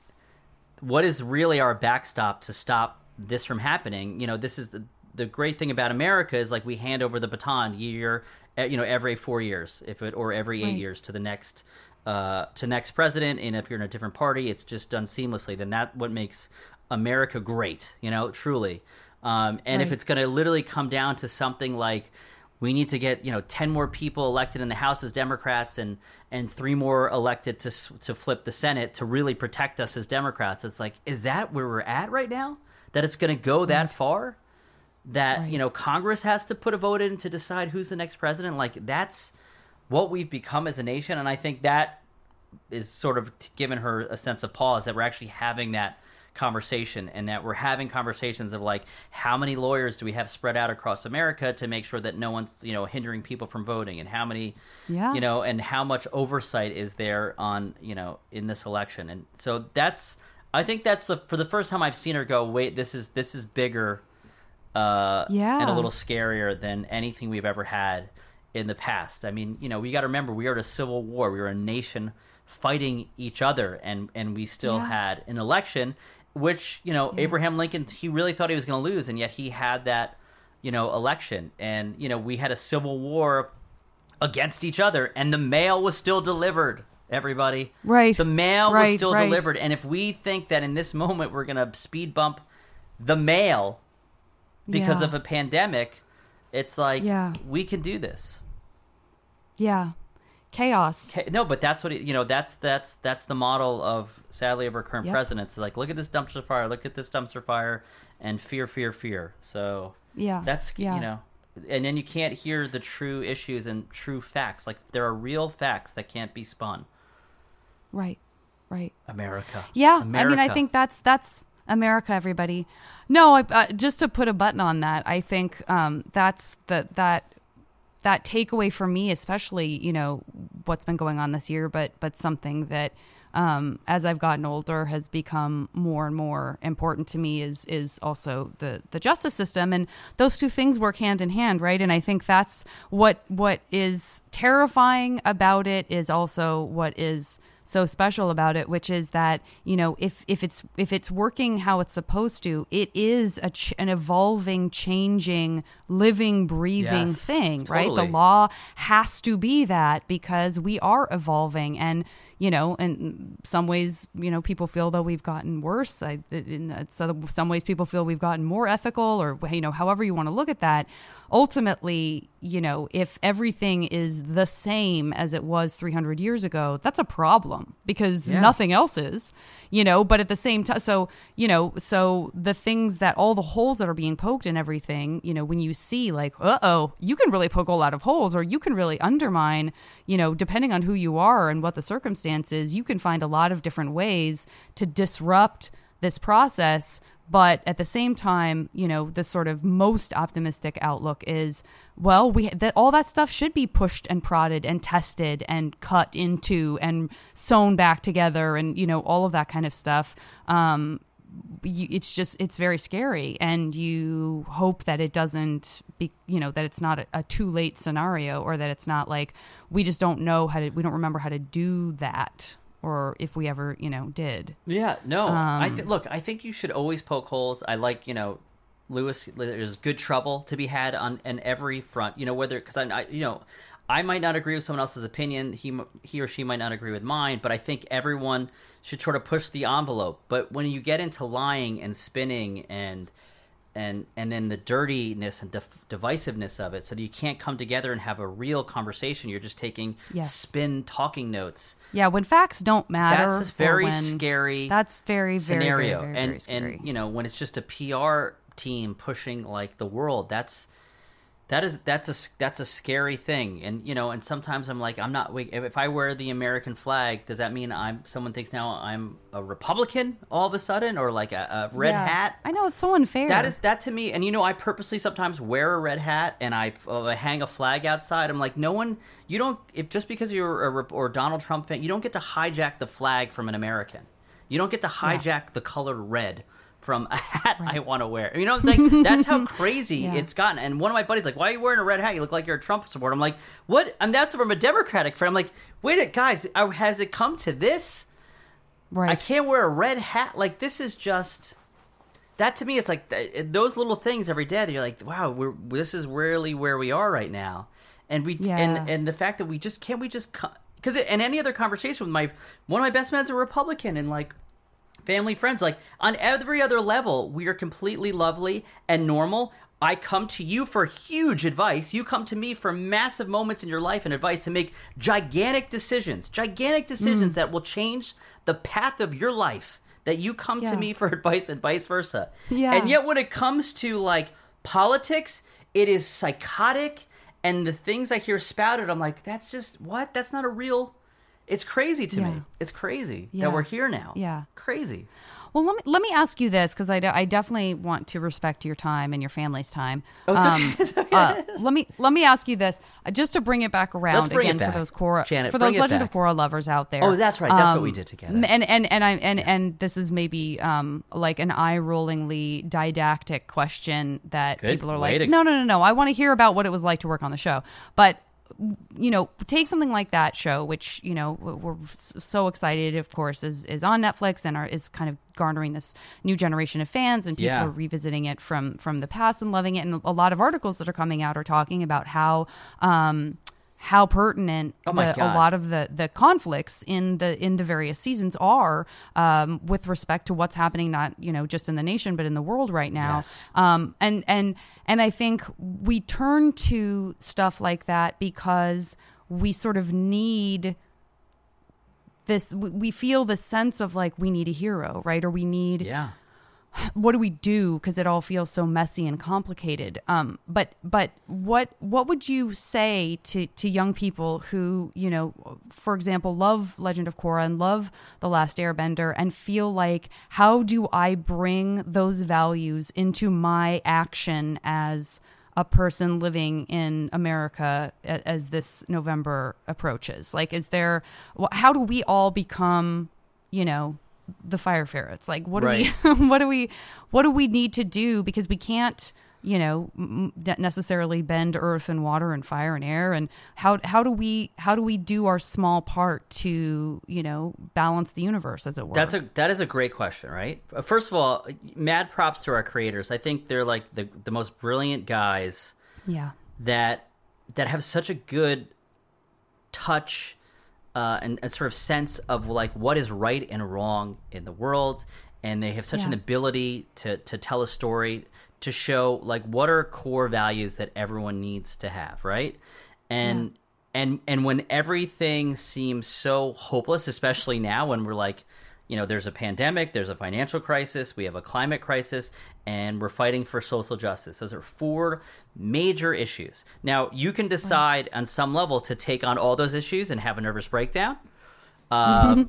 what is really our backstop to stop this from happening? You know, this is the the great thing about America is like we hand over the baton year, eh, you know, every four years, if it or every eight Right. years to the next uh, to next president. And if you're in a different party, it's just done seamlessly. Then that what makes America great, you know, truly. Um, and if it's going to literally come down to something like we need to get you know 10 more people elected in the house as democrats and and three more elected to to flip the senate to really protect us as democrats it's like is that where we're at right now that it's going to go that far that Right. you know congress has to put a vote in to decide who's the next president like that's what we've become as a nation and i think that is sort of given her a sense of pause that we're actually having that conversation and that we're having conversations of like how many lawyers do we have spread out across America to make sure that no one's you know hindering people from voting and how many Yeah. you know and how much oversight is there on you know in this election and so that's I think that's the for the first time I've seen her go wait this is this is bigger uh Yeah. and a little scarier than anything we've ever had in the past. I mean, you know, we got to remember we were at a civil war. We were a nation fighting each other, and and we still Yeah. had an election, which you know Yeah. Abraham Lincoln he really thought he was going to lose, and yet he had that you know election, and you know we had a civil war against each other, and the mail was still delivered. Everybody, Right. The mail was still right. delivered, and if we think that in this moment we're going to speed bump the mail because Yeah. of a pandemic, it's like Yeah. we can do this. Yeah. Chaos. No, but that's what it, you know. That's that's that's the model of sadly of our current Yep. president. It's like look at this dumpster fire, look at this dumpster fire, and fear, fear, fear. So Yeah. that's yeah. you know, and then you can't hear the true issues and true facts. Like there are real facts that can't be spun. Right. Right. America. Yeah, America. I mean, I think that's that's America, everybody. No, I, uh, just to put a button on that, I think um, that's the that that takeaway for me, especially you know what's been going on this year, but but something that um, as I've gotten older has become more and more important to me is is also the the justice system, and those two things work hand in hand, right? And I think that's what what is terrifying about it is also what is so special about it which is that you know if if it's if it's working how it's supposed to it is a ch- an evolving changing living breathing Yes, thing right the law has to be that because we are evolving and you know, in some ways, you know, people feel that we've gotten worse. I, in some ways, people feel we've gotten more ethical, or you know, however you want to look at that. Ultimately, you know, if everything is the same as it was 300 years ago, that's a problem because Yeah. nothing else is, you know. But at the same time, so you know, so the things that all the holes that are being poked and everything, you know, when you see like, uh oh, you can really poke a lot of holes, or you can really undermine, you know, depending on who you are and what the circumstances, you can find a lot of different ways to disrupt this process. But at the same time, you know, the sort of most optimistic outlook is, well, we that all that stuff should be pushed and prodded and tested and cut into and sewn back together and you know all of that kind of stuff. Um, you, it's just it's very scary, and you hope that it doesn't be you know that it's not a, a too late scenario or that it's not like we just don't know how to we don't remember how to do that or if we ever you know did. Yeah, no. I Um, th- look. I think you should always poke holes. I like you know, Lewis. There's good trouble to be had on in every front. You know whether because I, I you know I might not agree with someone else's opinion. He he or she might not agree with mine. But I think everyone should sort of push the envelope. But when you get into lying and spinning and and and then the dirtiness and dif- divisiveness of it, so that you can't come together and have a real conversation. You're just taking Yes. spin talking notes. Yeah, when facts don't matter, That's a very scary That's very very scenario very, very, and very scary. and you know when it's just a PR team pushing like the world that's that is that's a that's a scary thing and you know and sometimes I'm like I'm not if if I wear the American flag does that mean I'm someone thinks now I'm a Republican all of a sudden or like a, a red Yeah. hat I know it's so unfair. that is that to me, and you know, I purposely sometimes wear a red hat and I, uh, I hang a flag outside. I'm like, no one, you don't, if just because you're a or Donald Trump fan, you don't get to hijack the flag from an American. You don't get to hijack the color red from a hat I want to wear. You know what I'm saying? That's how crazy Yeah. it's gotten. And one of my buddies like, "Why are you wearing a red hat? You look like you're a Trump supporter." I'm like, "What?" And that's from a Democratic friend. I'm like, "Wait, it, guys, uh, has it come to this?" right. I can't wear a red hat. Like this is just that to me. It's like th- those little things every day. That you're like, wow, we're this is really where we are right now, and we Yeah. and and the fact that we just can't we just because in any other conversation with my one of my best friends a Republican and like family friends like on every other level we are completely lovely and normal. I come to you for huge advice. You come to me for massive moments in your life and advice to make gigantic decisions gigantic decisions mm. that will change the path of your life that you come Yeah. to me for advice and vice versa. Yeah. and yet when it comes to like politics it is psychotic and the things i hear spouted i'm like that's just what? That's not a real it's crazy to Yeah. me it's crazy Yeah. that we're here now Yeah. crazy Well, let me let me ask you this because I, I definitely want to respect your time and your family's time. Oh, it's Um, uh, let me let me ask you this uh, just to bring it back around again back. for those Korra Janet, for those Legend back. of Korra lovers out there. Um, Oh, that's right. That's what we did together. And and and I and and this is maybe um like an eye rollingly didactic question that Good people are like, to- no, no, no, no. I want to hear about what it was like to work on the show, but you know, take something like that show, which you know we're so excited, of course, is is on Netflix and are, is kind of garnering this new generation of fans, and people Yeah. are revisiting it from from the past and loving it. And a lot of articles that are coming out are talking about how. Um, how pertinent Oh the, a lot of the the conflicts in the in the various seasons are um, with respect to what's happening not you know just in the nation but in the world right now Yes. um, and and and I think we turn to stuff like that because we sort of need this we- we feel the sense of like we need a hero right or we need Yeah. What do we do because it all feels so messy and complicated um but but what what would you say to to young people who you know for example love legend of korra and love the last airbender and feel like how do i bring those values into my action as a person living in America as this November approaches? Like, is there, how do we all become, you know, the fire ferrets? Like, what do we, what do we, what do we need to do? Because we can't, you know, m- m- necessarily bend earth and water and fire and air. And how, how do we, how do we do our small part to, you know, balance the universe as it were? That's a that is a great question, right? Uh, First of all, mad props to our creators. I think they're like the the most brilliant guys yeah. that that have such a good touch uh, and a sort of sense of like what is right and wrong in the world, and they have such Yeah. an ability to to tell a story to show like what are core values that everyone needs to have, right? And and and when everything seems so hopeless, especially now when we're like, you know, there's a pandemic, there's a financial crisis, we have a climate crisis, and we're fighting for social justice. Those are four major issues. Now, you can decide on some level to take on all those issues and have a nervous breakdown. Uh,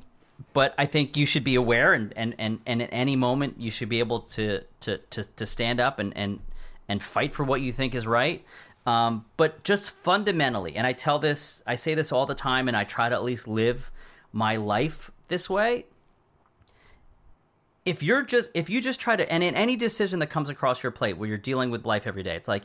but I think you should be aware, and, and, and, and at any moment, you should be able to to, to, to stand up and, and and fight for what you think is right. Um, but just fundamentally, and I tell this, I say this all the time, and I try to at least live my life this way. If you're just if you just try to, and in any decision that comes across your plate where you're dealing with life every day, it's like,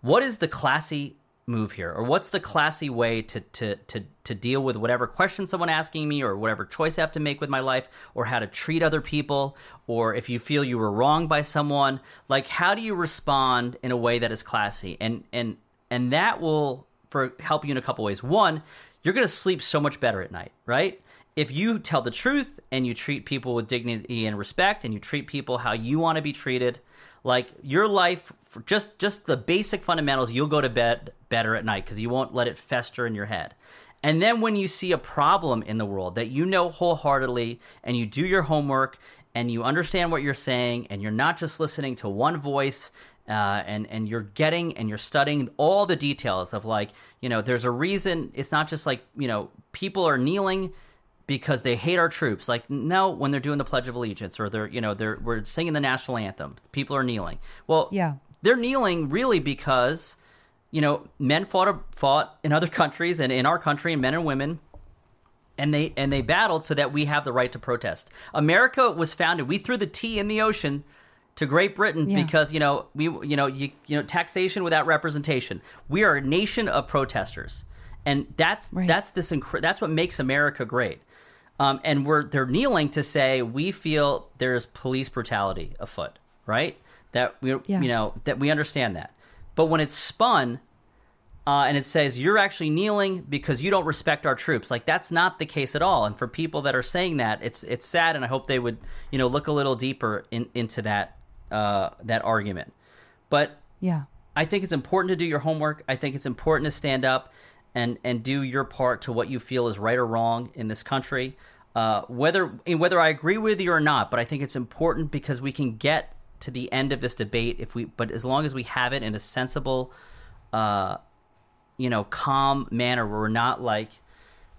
what is the classy move here? Or what's the classy way to to to to deal with whatever question someone asking me or whatever choice I have to make with my life or how to treat other people? Or if you feel you were wronged by someone like how do you respond in a way that is classy? And and and that will for help you in a couple ways. One you're going to sleep so much better at night right if you tell the truth and you treat people with dignity and respect and you treat people how you want to be treated like your life just just the basic fundamentals you'll go to bed better at night because you won't let it fester in your head. And then when you see a problem in the world that you know wholeheartedly and you do your homework and you understand what you're saying and you're not just listening to one voice uh, and and you're getting and you're studying all the details of like you know there's a reason it's not just like you know people are kneeling because they hate our troops. Like no, when they're doing the Pledge of Allegiance or they're you know they're we're singing the national anthem, people are kneeling. Well, Yeah. they're kneeling really because you know men fought fought in other countries and in our country, and men and women. And they and they battled so that we have the right to protest. America was founded. We threw the tea in the ocean to Great Britain Yeah. because you know we you know you you know taxation without representation. We are a nation of protesters, and that's Right. that's this incre- that's what makes America great. Um, and we're they're kneeling to say we feel there's police brutality afoot, right? That we Yeah. you know that we understand that, but when it's spun. Uh, and it says you're actually kneeling because you don't respect our troops. Like that's not the case at all. And for people that are saying that, it's it's sad. And I hope they would you know look a little deeper in, into that uh, that argument. But Yeah. I think it's important to do your homework. I think it's important to stand up and and do your part to what you feel is right or wrong in this country. Uh, whether whether I agree with you or not, but I think it's important because we can get to the end of this debate if we. But as long as we have it in a sensible, uh, you know, calm manner, where we're not like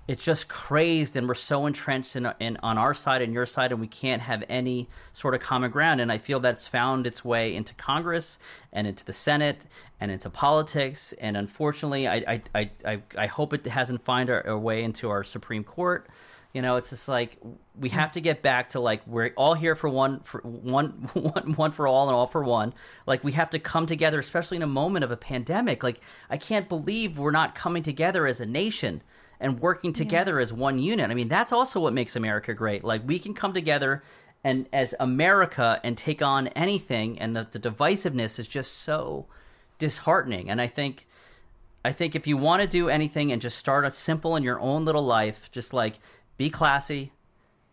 it's just crazed and we're so entrenched in, in on our side and your side and we can't have any sort of common ground. And i feel that's found its way into congress and into the senate and into politics. And unfortunately i i i, I, hope it hasn't found our, our way into our supreme court. You know it's just like we hmm. have to get back to like we're all here for one for one one one for all and all for one. Like we have to come together especially in a moment of a pandemic. Like i can't believe we're not coming together as a nation and working together as one unit. I mean, that's also what makes America great. Like we can come together and as America and take on anything, and the, the divisiveness is just so disheartening. And I think, I think if you want to do anything and just start a simple in your own little life, just like be classy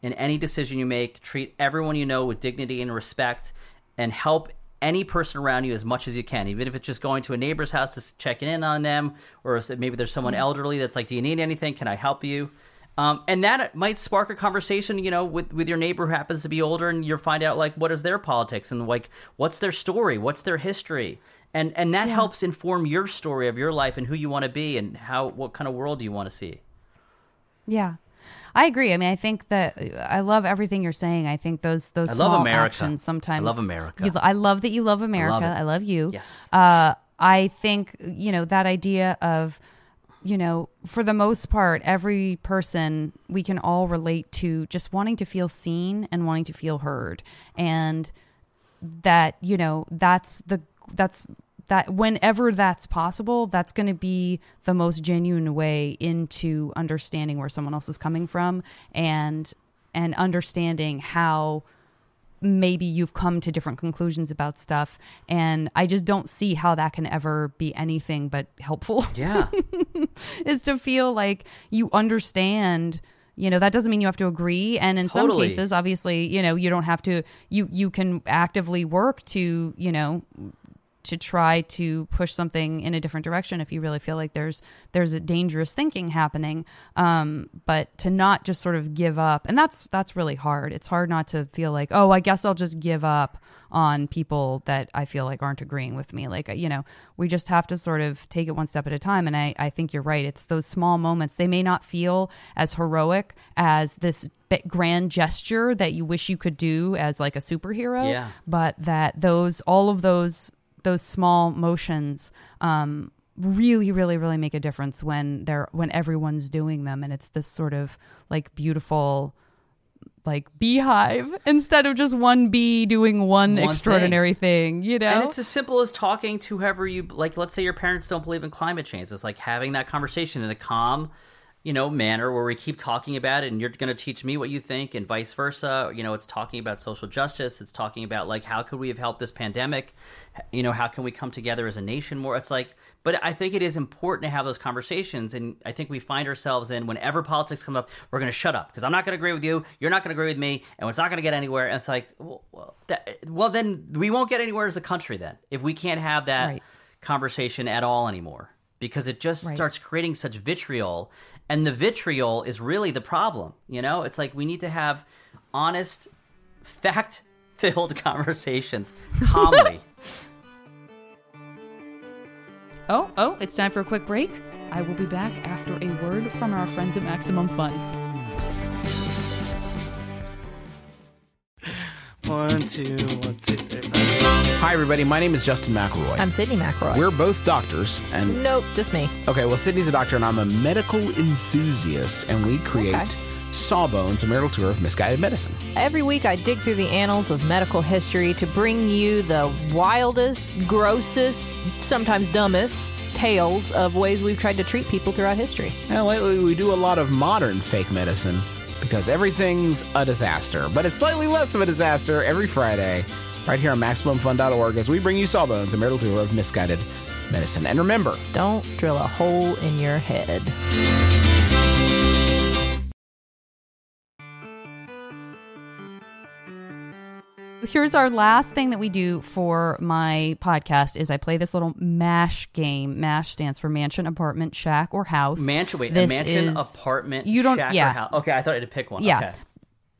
in any decision you make, treat everyone you know with dignity and respect, and help any person around you as much as you can, even if it's just going to a neighbor's house to check in on them, or if maybe there's someone elderly that's like, "Do you need anything? Can I help you?" Um, and that might spark a conversation, you know, with, with your neighbor who happens to be older, and you find out like what is their politics and like what's their story, what's their history, and and that helps inform your story of your life and who you want to be and how what kind of world do you want to see. Yeah. I agree. I mean, I think that I love everything you're saying. I think those those I love small America. actions sometimes. I love America. You, I love that you love America. love. I love you. Yes. Uh, I think you know that idea of you know for the most part every person we can all relate to just wanting to feel seen and wanting to feel heard and that you know that's the that's that whenever that's possible that's going to be the most genuine way into understanding where someone else is coming from and and understanding how maybe you've come to different conclusions about stuff. And i just don't see how that can ever be anything but helpful. Yeah. is to feel like you understand you know that doesn't mean you have to agree. And in some cases obviously you know you don't have to you you can actively work to you know to try to push something in a different direction if you really feel like there's there's a dangerous thinking happening. Um but to not just sort of give up and that's that's really hard. It's hard not to feel like oh i guess i'll just give up on people that i feel like aren't agreeing with me. Like you know we just have to sort of take it one step at a time. And i i think you're right. It's those small moments. They may not feel as heroic as this grand gesture that you wish you could do as like a superhero Yeah. but that those all of those those small motions um, really really really make a difference when they're when everyone's doing them and it's this sort of like beautiful like beehive instead of just one bee doing one, One extraordinary thing. you know And it's as simple as talking to whoever you like. Let's say your parents don't believe in climate change. It's like having that conversation in a calm, you know, manner where we keep talking about it, and you're going to teach me what you think, and vice versa. You know, it's talking about social justice. It's talking about like how could we have helped this pandemic. You know, how can we come together as a nation more? It's like, but I think it is important to have those conversations, and I think we find ourselves in whenever politics come up, we're going to shut up because I'm not going to agree with you, you're not going to agree with me, and it's not going to get anywhere. And it's like, well, well, that, well, then we won't get anywhere as a country then if we can't have that Right. conversation at all anymore because it just Right. starts creating such vitriol and the vitriol is really the problem you know it's like we need to have honest fact filled conversations calmly Oh, oh, it's time for a quick break. I will be back after a word from our friends at Maximum Fun. One, two, one, two, three, four. Hi, everybody. My name is Justin McElroy. I'm Sydnee McElroy. We're both doctors, and nope, just me. okay, well, Sydnee's a doctor, and I'm a medical enthusiast, and we create Okay. Sawbones, a marital tour of misguided medicine. Every week I dig through the annals of medical history to bring you the wildest, grossest, sometimes dumbest tales of ways we've tried to treat people throughout history. And lately, we do a lot of modern fake medicine because everything's a disaster, but it's slightly less of a disaster every Friday, right here on MaximumFun.org, as we bring you Sawbones, a marital tour of misguided medicine. And remember, Don't drill a hole in your head. Here's our last thing that we do for my podcast is I play this little MASH game. MASH stands for mansion, apartment, shack, or house. mansion wait a This mansion is- apartment You don't shack yeah. or house okay i thought i had to pick one Yeah. okay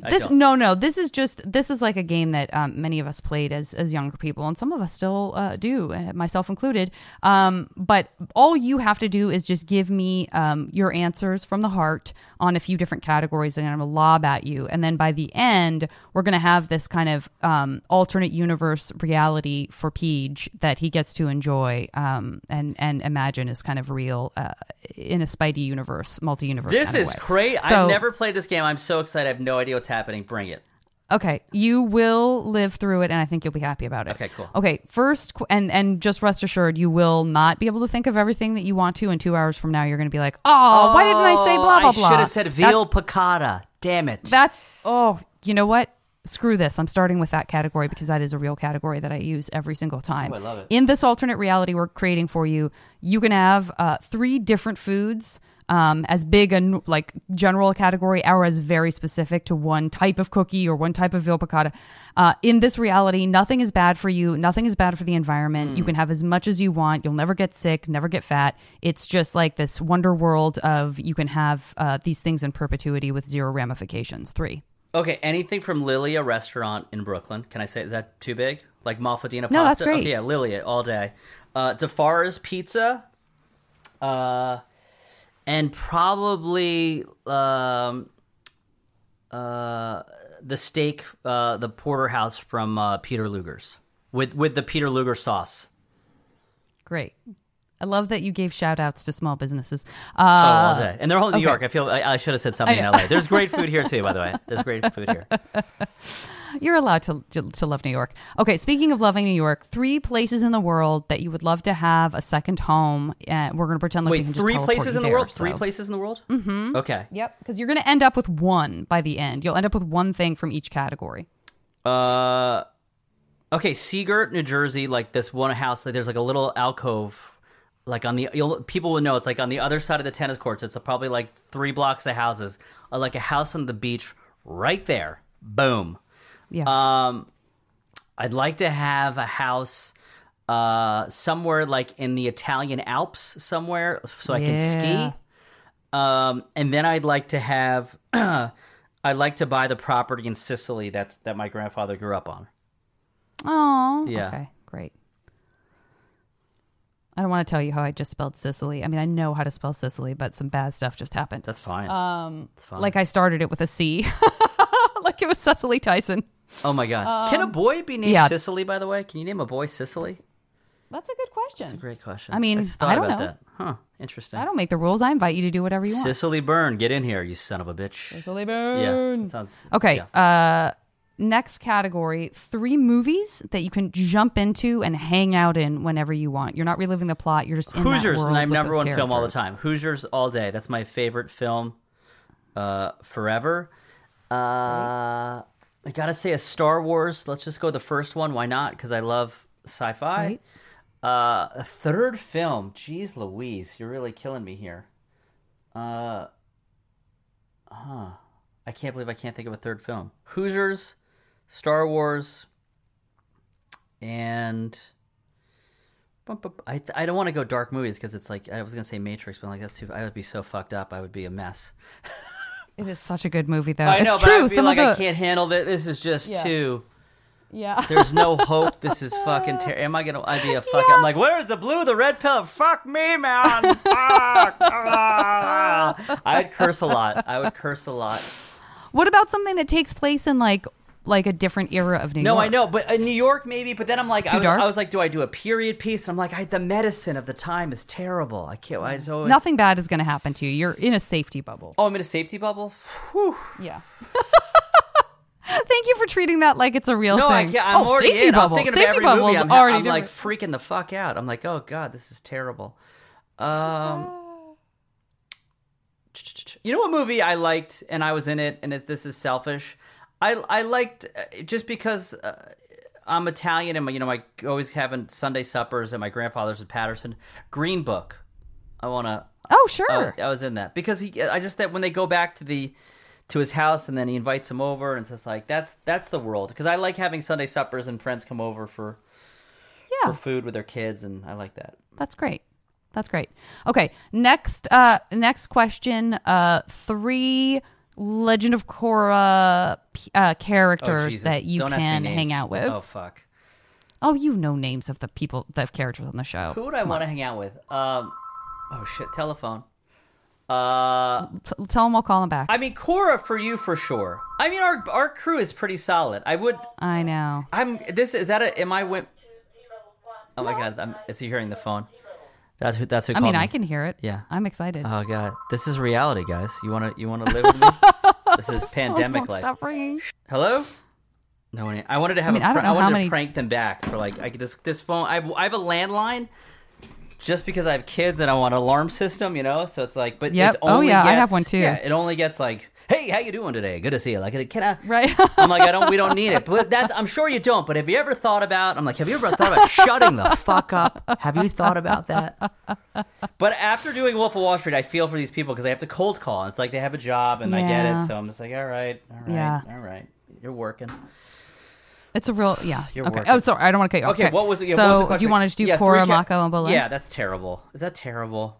I This don't. no no this is just this is like a game that um, many of us played as as younger people and some of us still uh, do uh, myself included. Um, but all you have to do is just give me um, your answers from the heart on a few different categories and I'm gonna lob at you. And then by the end we're gonna have this kind of um, alternate universe reality for Peach that he gets to enjoy um, and and imagine is kind of real uh, in a Spidey universe multi universe this is great. So- i've never played this game. I'm so excited. I have no idea what's happening bring it Okay, you will live through it, and I think you'll be happy about it. Okay, cool. Okay, first, qu- and and just rest assured, you will not be able to think of everything that you want to. And two hours from now, you're going to be like, "Oh, why didn't I say blah blah blah?" i should have said veal piccata damn it That's oh, you know what? Screw this. I'm starting with that category because that is a real category that I use every single time. Oh, I love it. In this alternate reality we're creating for you, you can have uh, three different foods. Um, as big a like general category, or as very specific to one type of cookie or one type of veal piccata. Uh, in this reality, nothing is bad for you. Nothing is bad for the environment. You Hmm. can have as much as you want. You'll never get sick, never get fat. It's just like this wonder world of you can have uh, these things in perpetuity with zero ramifications. Three. Okay, anything from Lilia restaurant in Brooklyn. Can I say is that too big? Like Malfadina pasta? No, that's great. Okay, yeah, Lilia all day. Uh Di Fara's pizza. Uh and probably um uh the steak uh the porterhouse from uh Peter Luger's with with the Peter Luger sauce. Great. I love that you gave shout outs to small businesses. Oh, Uh, day. And they're all in New okay. York. I feel I, I should have said something in LA. There's great food here too, by the way. There's great food here. You're allowed to, to to love New York. Okay, speaking of loving New York, three places in the world that you would love to have a second home. Uh, we're going to pretend like we Wait, can just three places in the there, world? Three places in the world? Mm-hmm. Okay. Yep, because you're going to end up with one by the end. You'll end up with one thing from each category. Uh, okay, Sea Girt, New Jersey. Like this one house. Like there's like a little alcove. Like on the you'll, people would know it's like on the other side of the tennis courts. It's probably like three blocks of houses. Uh, like a house on the beach right there. Boom. Yeah. Um, I'd like to have a house uh, somewhere like in the Italian Alps somewhere so I can Yeah. ski. Um, and then I'd like to have I'd like to buy the property in Sicily that's that my grandfather grew up on. Oh, Yeah. Okay, great. I don't want to tell you how I just spelled Sicily. I mean, I know how to spell Sicily, but some bad stuff just happened. That's fine. Um, That's fine. like I started it with a C, like it was Cicely Tyson. Oh my god. Can a boy be named yeah. Sicily by the way? Can you name a boy Sicily? That's a good question. That's a great question. I mean, thought I don't about know. that. Huh. Interesting. I don't make the rules. I invite you to do whatever you want. Cicely Byrne, get in here, you son of a bitch. Cicely Yeah. Byrne. that Sounds Okay. yeah. Uh, next category: three movies that you can jump into and hang out in whenever you want. You're not reliving the plot. You're just in that Hoosiers, world my number one film all the time. Hoosiers all day. That's my favorite film uh, forever. Uh, I gotta say a Star Wars. Let's just go the first one. Why not? Because I love sci-fi. Right. Uh, a third film. Jeez, Louise, you're really killing me here. Uh, huh. I can't believe I can't think of a third film. Hoosiers, Star Wars, and I, I don't want to go dark movies because it's like I was gonna say Matrix, but like that's too. I would be so fucked up. I would be a mess. It is such a good movie, though. I know, it's but true. I feel Some like of I can't handle that. This is just Yeah. too. yeah. There's no hope. This is fucking terrible. Am I gonna? I'd be a fucking. I'm like, where's the blue, the red pill? Fuck me, man. Fuck. Ah. I'd curse a lot. I would curse a lot. What about something that takes place in like like a different era of New No, York? No, I know, but in New York maybe. But then I'm like, I was? I was like, do I do a period piece? And I'm like, I, the medicine of the time is terrible. I can't. I was always, Nothing bad is going to happen to you. You're in a safety bubble. Oh, I'm in a safety bubble. Whew. Yeah. Thank you for treating that like it's a real No, thing. No, I can't. I'm oh, already safety in. bubble. I'm thinking safety of every bubble movie. I'm, already I'm like freaking the fuck out. I'm like, oh god, this is terrible. Um, you know what movie I liked and I was in it, and if this is selfish, I I liked uh, just because. Uh, I'm Italian, and my, you know, I always having Sunday suppers at my grandfather's in Paterson. Green Book. I want to. oh, sure. I was in that because he. I just that when they go back to the to his house and then he invites him over and it's just like that's that's the world because I like having Sunday suppers and friends come over for yeah. for food with their kids and I like that. That's great. That's great. Okay, next uh next question uh 3 Legend of Korra uh, Oh, characters Jesus. that you Don't can hang out with. Oh fuck. Oh, you know names of the people, the characters on the show. Who would I want to hang out with? Um. Oh shit. Telephone. Uh. T- tell them I'll call them back. I mean, Korra for you for sure. I mean, our our crew is pretty solid. I would. I know. I'm. This is that. A, am I? Went, oh my god. I'm, is he hearing the phone? That's who. That's who. I mean, me. I can hear it. Yeah. I'm excited. Oh god, this is reality, guys. You wanna you wanna live with me? this is pandemic life. Stop ringing. Hello. No one. I wanted to have. mean, a I pr- don't know I wanted to many- prank them back for like I, this this phone. I have, I have a landline. Just because I have kids and I want an alarm system, you know, so it's like, but Yep. it's Oh, only yeah, I have one too. Yeah, it only gets like, "Hey, how you doing today? Good to see you." Like, can I? Right. I'm like, I don't. We don't need it. But that's. I'm sure you don't. But have you ever thought about? I'm like, have you ever thought about shutting the fuck up? Have you thought about that? But after doing Wolf of Wall Street, I feel for these people because they have to cold call. It's like they have a job and I get it. So I'm just like, all right, all right, Yeah. all right. You're working. It's a real, yeah. You're okay. working. Oh, sorry. I don't want to cut you off. Okay, what was it? Yeah, so, what was the do you want to just do Yeah, ca- Mako, and Bolin? Yeah, that's terrible. Is that terrible?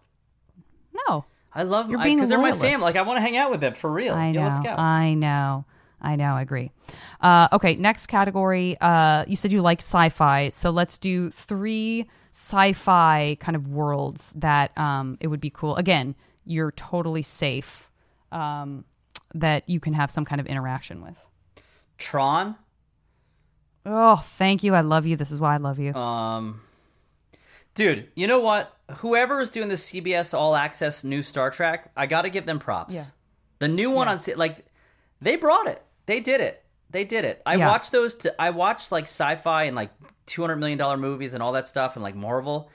No. I love You're them being because they're my family. Like I want to hang out with them for real. I know. Yeah, let's go. I know. I know. I agree. Uh, okay. Next category. Uh, you said you like sci-fi, so let's do three sci-fi kind of worlds that um, it would be cool. Again, you're totally safe. Um, that you can have some kind of interaction with. Tron. Oh, thank you. I love you. This is why I love you. Um, dude, you know what? Whoever is doing the CBS All Access new Star Trek, I got to give them props. Yeah. The new one on C- like they brought it. They did it. They did it. I Yeah. watched those. T- I watched like sci-fi and like two hundred million dollar movies and all that stuff and like Marvel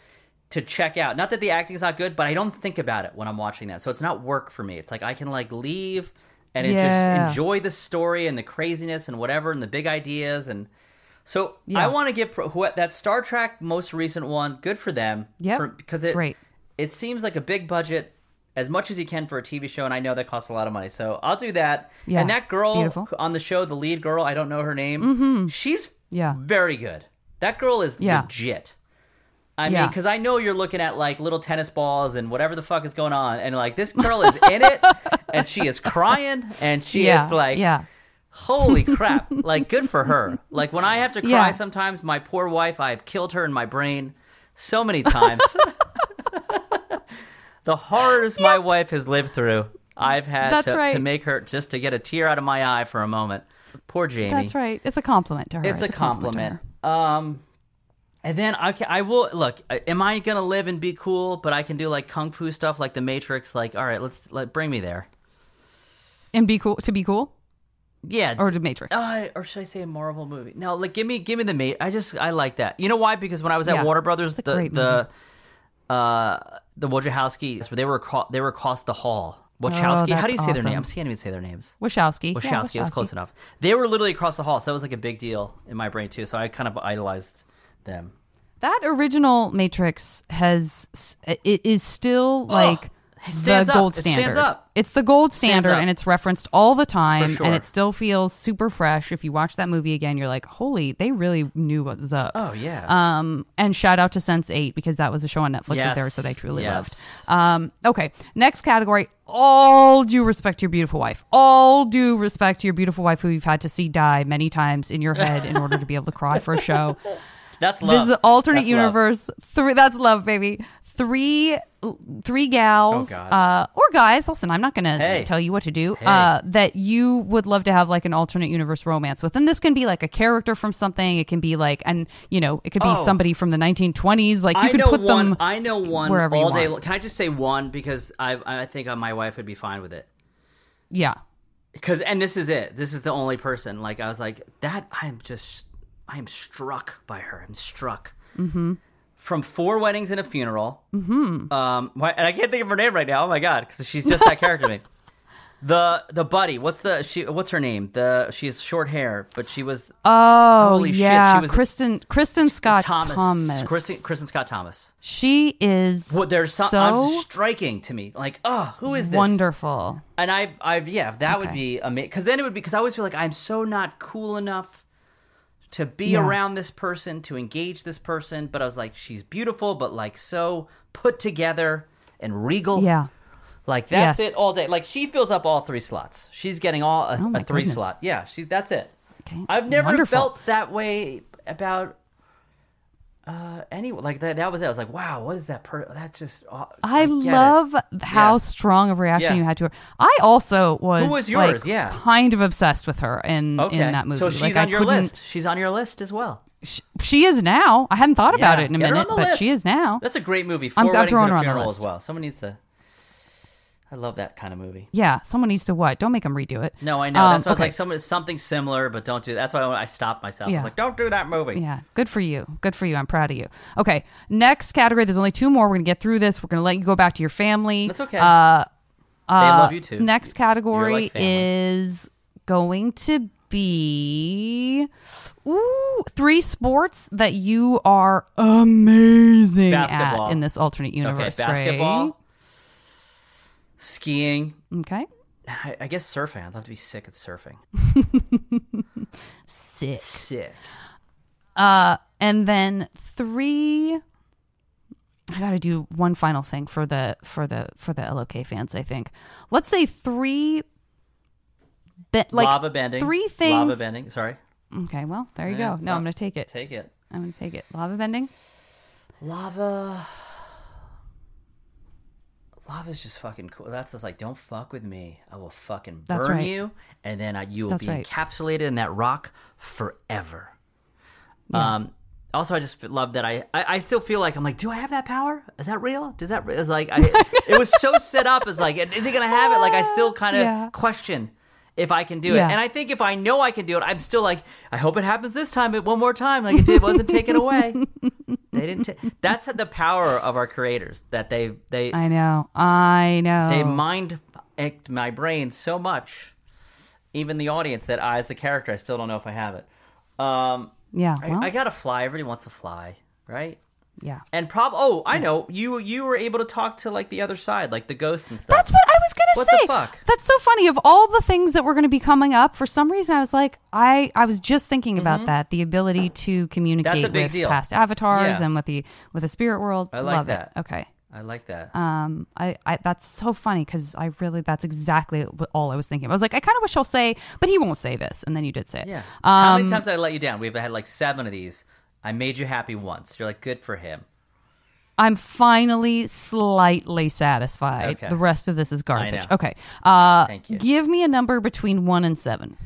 to check out. Not that the acting is not good, but I don't think about it when I'm watching that. So it's not work for me. It's like I can like leave and it Yeah. just enjoy the story and the craziness and whatever and the big ideas and so Yeah. I want to get pro- who, that Star Trek most recent one good for them for- because it Great. it seems like a big budget as much as you can for a TV show and I know that costs a lot of money so I'll do that Yeah. and that girl Beautiful. on the show the lead girl I don't know her name mm-hmm. she's Yeah. very good that girl is Yeah. legit I mean, because I know you're looking at like little tennis balls and whatever the fuck is going on, and like this girl is in it, and she is crying, and she yeah. is like, yeah. Holy crap, like good for her. Like when I have to cry, Yeah. sometimes my poor wife, I've killed her in my brain so many times. the horrors my wife has lived through, I've had to, to make her just to get a tear out of my eye for a moment. Poor Jamie. That's right. It's a compliment to her. It's a to compliment. her. Um, and then I can, I will look. Am I gonna live and be cool? But I can do like kung fu stuff, like the Matrix. Like, all right, let's let bring me there. And be cool to be cool Yeah, or the Matrix. uh, or should I say a Marvel movie? No, like give me give me the mate. I just I like that. You know why? Because when I was at Yeah, Warner Brothers, the the uh the Wojciechowskis, they were across, they were across the hall. Wachowski. How do you say their awesome. names? I can't even say their names. Wachowski. Wachowski. Yeah, It was close enough. They were literally across the hall, so that was like a big deal in my brain too. So I kind of idolized them. That original Matrix has it is still like Oh, it stands the up. gold It stands standard. up. It's the gold standard, and it's referenced all the time, sure. and it still feels super fresh. If you watch that movie again, you're like, "Holy, they really knew what was up." Oh yeah. Um, and shout out to Sense8 because that was a show on Netflix that there Yes. that I truly Yes. loved. Um, okay, next category. All due respect to your beautiful wife. All due respect to your beautiful wife who you've had to see die many times in your head in order to be able to cry for a show. That's love. This is alternate That's love. universe. Three. That's love, baby. Three, three gals, Oh, uh, or guys. Listen, I'm not going to Hey. tell you what to do. Hey. Uh, that you would love to have like an alternate universe romance with, and this can be like a character from something. It can be like, and you know, it could be Oh. somebody from the 1920s. Like you I could know put one. them. I know one wherever you all day. want. Can I just say one because I I think my wife would be fine with it. yeah, Because and this is it. This is the only person. Like I was like that. I'm just. I am struck by her. I'm struck. Mm-hmm. From four weddings and a funeral. Mm-hmm. Um, and I can't think of her name right now. Oh my god, because she's just that character to me. The the buddy. What's the she? What's her name? The she has short hair, but she was Oh Holy shit, yeah, she was- Kristin Kristin Scott Thomas. Thomas. Kristin, Kristin Scott Thomas. She is Well, there's some so I'm striking to me. Like, oh, who is this? wonderful. And I, I've, yeah, that would be amazing. Because then it would be because I always feel like I'm so not cool enough to be Yeah. around this person to engage this person. But I was like, she's beautiful, but like so put together and regal. Yeah. like that's Yes. it all day. Like she fills up all three slots. She's getting all a, Oh a three goodness. slot. Yeah, she. That's it. Okay. I've never Wonderful. felt that way about. Uh, any like that. That was it. I was like, wow, what is that? Per- that's just. aw- I, it. love how Yeah. strong of a reaction Yeah. you had to her. I also was, Who was yours? like, Yeah. kind of obsessed with her in Okay, in that movie. so she's Like, on I your list. She's on your list as well. She, she is now. I hadn't thought about it in a get minute, but list. she is now. That's a great movie. I'm- Four I'm weddings throwing and her a on the funeral list. as well. Someone needs to. I love that kind of movie. Yeah, someone needs to what? Don't make them redo it. No, I know. Um, That's why I was like some, something similar, but don't do. That's why I stopped myself. I was like, don't do that movie. Yeah, good for you. Good for you. I'm proud of you. Okay, next category. There's only two more. We're gonna get through this. We're gonna let you go back to your family. That's okay. Uh, they uh, love you too. Next category like is going to be ooh three sports that you are amazing Basketball. at in this alternate okay, universe. basketball, skiing. Okay. I, I guess surfing. I'd love to be sick at surfing. Sick. Sick. Uh, and then three. I got to do one final thing for the for the for the LOK fans. I think. Let's say three. Be- like Lava bending. Three things. Lava bending. Sorry. Okay, well there you Yeah, go. No, fuck. I'm gonna take it. Take it. I'm gonna take it. Lava bending. Lava. Lava's just fucking cool. That's just like, don't fuck with me. I will fucking burn right. you, and then I, you will That's be right. encapsulated in that rock forever. Um. Also, I just love that I, I I still feel like I'm like, do I have that power? Is that real? Does that is like I? it was so set up as like, is he gonna have it? Like I still kind of Yeah. question if I can do Yeah. it, and I think if I know I can do it, I'm still like, I hope it happens this time, but one more time, like it did, wasn't taken away. They didn't. ta- that's the power of our creators that they they I know. I know. they mind my brain so much even the audience that I, as the character, I still don't know if I have it. Um, Yeah. I, Well, I gotta fly. Everybody wants to fly, right? yeah. And prob. Oh, I know. You you were able to talk to like the other side, like the ghosts and stuff. That's what I was gonna What say. the fuck? That's so funny. Of all the things that were going to be coming up, for some reason, I was like, I I was just thinking about that. The ability to communicate Mm-hmm. That's a big with deal. past avatars Yeah. and with the with the spirit world. I like Love that. It. Okay. I like that. Um, I, I that's so funny because I really that's exactly all I was thinking. I was like, I kind of wish he'll say, but he won't say this, and then you did say it. yeah. How many Um, times did I let you down? We've had like seven of these. I made you happy once. You're like, good for him. I'm finally slightly satisfied. Okay. The rest of this is garbage. Okay. Uh, Thank you. Give me a number between one and seven.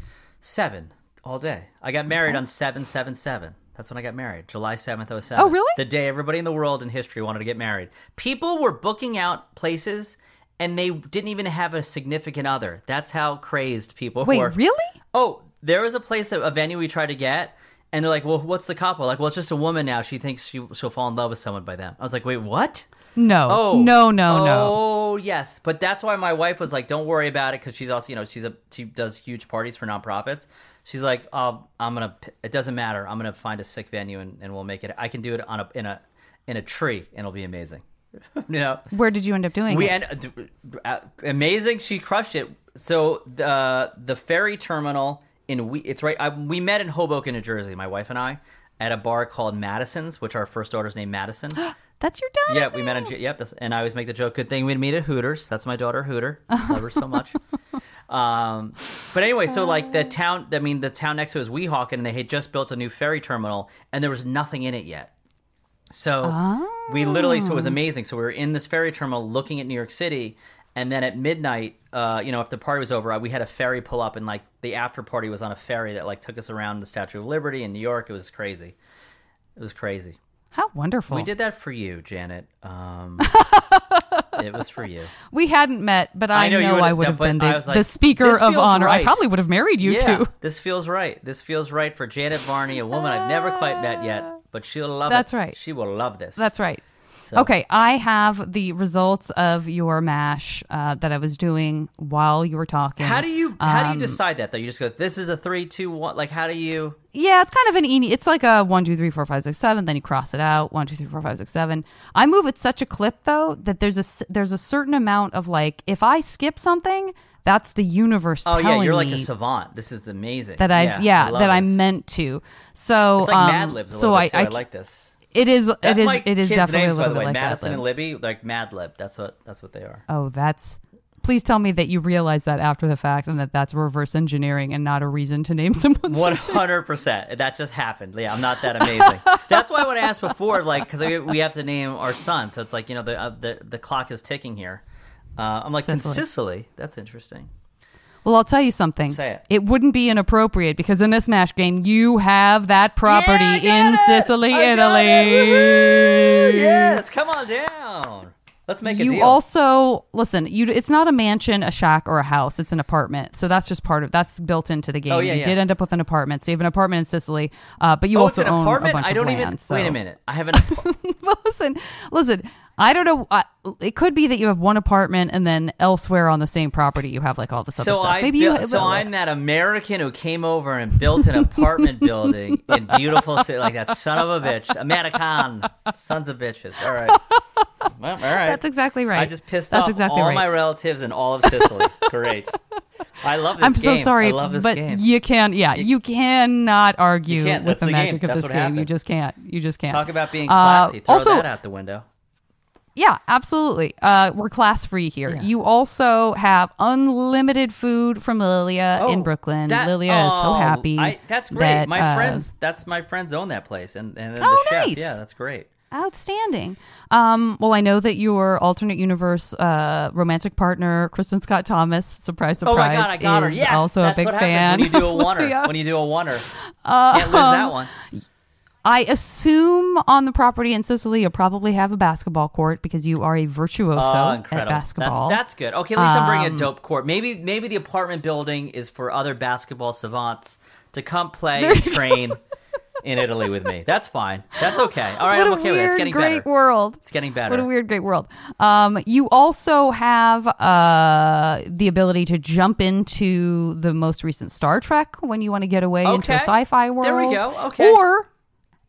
Seven all day. I got married on seven seven seven. That's when I got married, July seventh, oh seven. Oh, really? The day everybody in the world in history wanted to get married. People were booking out places, and they didn't even have a significant other. That's how crazed people Wait, were. really? Oh, there was a place, a venue we tried to get, and they're like, "Well, what's the couple?" Like, "Well, it's just a woman now. She thinks she she'll fall in love with someone by them." I was like, "Wait, what?" No. Oh, no, no, no. Oh, yes, but that's why my wife was like, "Don't worry about it," because she's also, you know, she's a she does huge parties for nonprofits. She's like, "Oh, I'm gonna. It doesn't matter. I'm gonna find a sick venue and, and we'll make it. I can do it on a in a in a tree and it'll be amazing." you know, Where did you end up doing we it? end uh, amazing. She crushed it. So the the ferry terminal in we it's right. I, we met in Hoboken, New Jersey. My wife and I at a bar called Madison's, which our first daughter's named Madison. That's your daughter. Yeah, we met in. Yep, that's, and I always make the joke. Good thing we'd meet at Hooters. That's my daughter Hooter. Love her so much. Um, but anyway, so like the town. I mean, the town next to us, Weehawken, and they had just built a new ferry terminal, and there was nothing in it yet. So we literally, so it was amazing. So we were in this ferry terminal looking at New York City, and then at midnight, uh, you know, if the party was over, we had a ferry pull up, and like the after party was on a ferry that like took us around the Statue of Liberty in New York. It was crazy. It was crazy. How wonderful. We did that for you, Janet. Um, it was for you. We hadn't met, but I, I know know, I would have been the, like, the speaker of honor. I probably would have married you yeah, too. this feels right. This feels right for Janet Varney, a woman I've never quite met yet, but she'll love it. That's right. She will love this. That's right. So- Okay, I have the results of your mash uh, that I was doing while you were talking. How do you how do you Um, decide that though? You just go, this is a three, two, one. Like, how do you? Yeah, it's kind of an eeny. It's like a one, two, three, four, five, six, seven. Then you cross it out. One, two, three, four, five, six, seven. I move at such a clip though that there's a there's a certain amount of like if I skip something, that's the universe Oh yeah, you're like a savant. This is amazing. that I've yeah, I love that I'm meant to. So It's like um, Mad Libs a so little I, bit. I, I, like this. It is That's it is my it is kids' definitely names, a by the bit way. like Madison Mad and Libby, like Mad Lib. That's what that's what they are. Oh, that's. Please tell me that you realize that after the fact and that that's reverse engineering and not a reason to name someone. One hundred percent. That just happened. Yeah, I'm not that amazing. That's why when I asked before, like, because we have to name our son, so it's like you know the uh, the the clock is ticking here. Uh, I'm like. Sicily. That's interesting. Well, I'll tell you something. Say it. It wouldn't be inappropriate because in this mash game, you have that property Yeah, in it! Sicily, I! Italy. Yes, come on down. Let's make a You also listen. You, it's not a mansion, a shack, or a house. It's an apartment. So that's just part of that's built into the game. Oh, yeah, you yeah. did end up with an apartment. So you have an apartment in Sicily, uh, but you oh, it's also an own apartment. a bunch I of don't land. even. so. Wait a minute. I have an. well, listen, listen. I don't know. Uh, it could be that you have one apartment and then elsewhere on the same property you have like all this other so stuff. I Maybe built, you. so I'm that American who came over and built an apartment building in beautiful city, like that son of a bitch, American, sons of bitches. All right. Well, all right. That's exactly right. I just pissed That's off exactly all right. my relatives in all of Sicily. Great. I love this I'm game. so sorry, I love this but game. you can't. Yeah, you cannot argue can't. with the the magic of That's this game. You just can't. You just can't. Talk about being Uh, classy. Throw also- that out the window. Yeah, absolutely. Uh, we're class free here. You also have unlimited food from Lilia in Oh, Brooklyn. that- Lilia is so oh, happy. I, that's great. that, my uh, friends, that's my friends own that place, and and Oh, the chef. nice. Yeah, that's great. Outstanding. Um, well, I know that your alternate universe uh, romantic partner, Kristin Scott Thomas, surprise, surprise, Oh my god, I got her. Yes, also that's a big what fan. happens when you do a oneer. When you do a oneer, can't lose that one. I assume on the property in Sicily you'll probably have a basketball court because you are a virtuoso Oh, at basketball. That's that's good. Okay, at least I'm bringing Um, a dope court. Maybe maybe the apartment building is for other basketball savants to come play and train in Italy with me. That's fine. That's okay. All right, what I'm okay with it. It's getting great better. world. It's getting better. What a weird, great world. Um, you also have uh, the ability to jump into the most recent Star Trek when you want to get away into a sci-fi world. There we go. Okay. Or,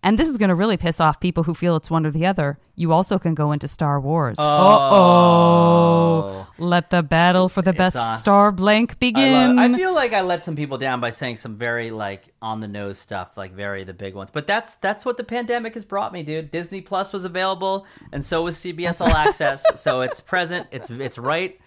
and this is going to really piss off people who feel it's one or the other. You also can go into Star Wars. Oh. Uh-oh. Let the battle for the It's best on. star blank I, begin. love, I feel like I let some people down by saying some very like on the nose stuff, like very the big ones. But that's that's what the pandemic has brought me, dude. Disney Plus was available, and so was CBS All Access. so it's present. It's it's right.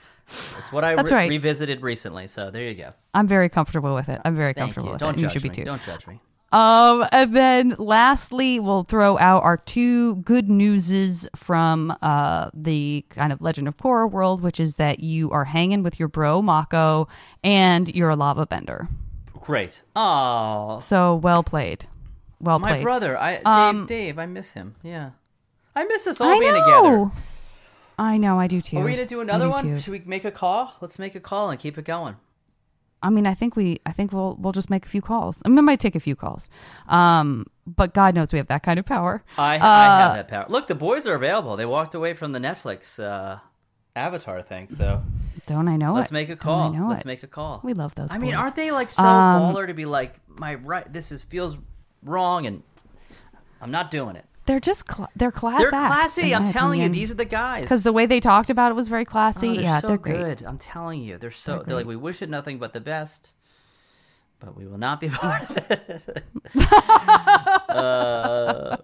It's what I That's re- right. revisited recently. So there you go. I'm very comfortable with it. I'm very Thank comfortable you. with Don't it. and judge you should me. be too. Don't judge me. Um, and then lastly, we'll throw out our two good newses from uh, the kind of Legend of Korra world, which is that you are hanging with your bro Mako and you're a lava bender. Great. Oh, So well played. Well my played. brother. I Dave. Um, Dave. I miss him. Yeah. I miss us all I being know. together. I know, I do too. Are we gonna do another do one? too. Should we make a call? Let's make a call and keep it going. I mean, I think we, I think we'll, we'll just make a few calls. I mean, it might take a few calls. Um, but God knows we have that kind of power. I, I Uh, have that power. Look, the boys are available. They walked away from the Netflix uh, Avatar thing. So Don't I know let's it? make a call. I Let's it? make a call. We love those. I mean, aren't they like so Um, baller to be like my right? This is feels wrong, and I'm not doing it. They're just cl- they're class. They're classy. I'm telling opinion. you, these are the guys. because the way they talked about it was very classy. Oh, they're yeah, so they're great. good. I'm telling you, they're so. They're They're, like we wish it nothing but the best, but we will not be part of it. uh,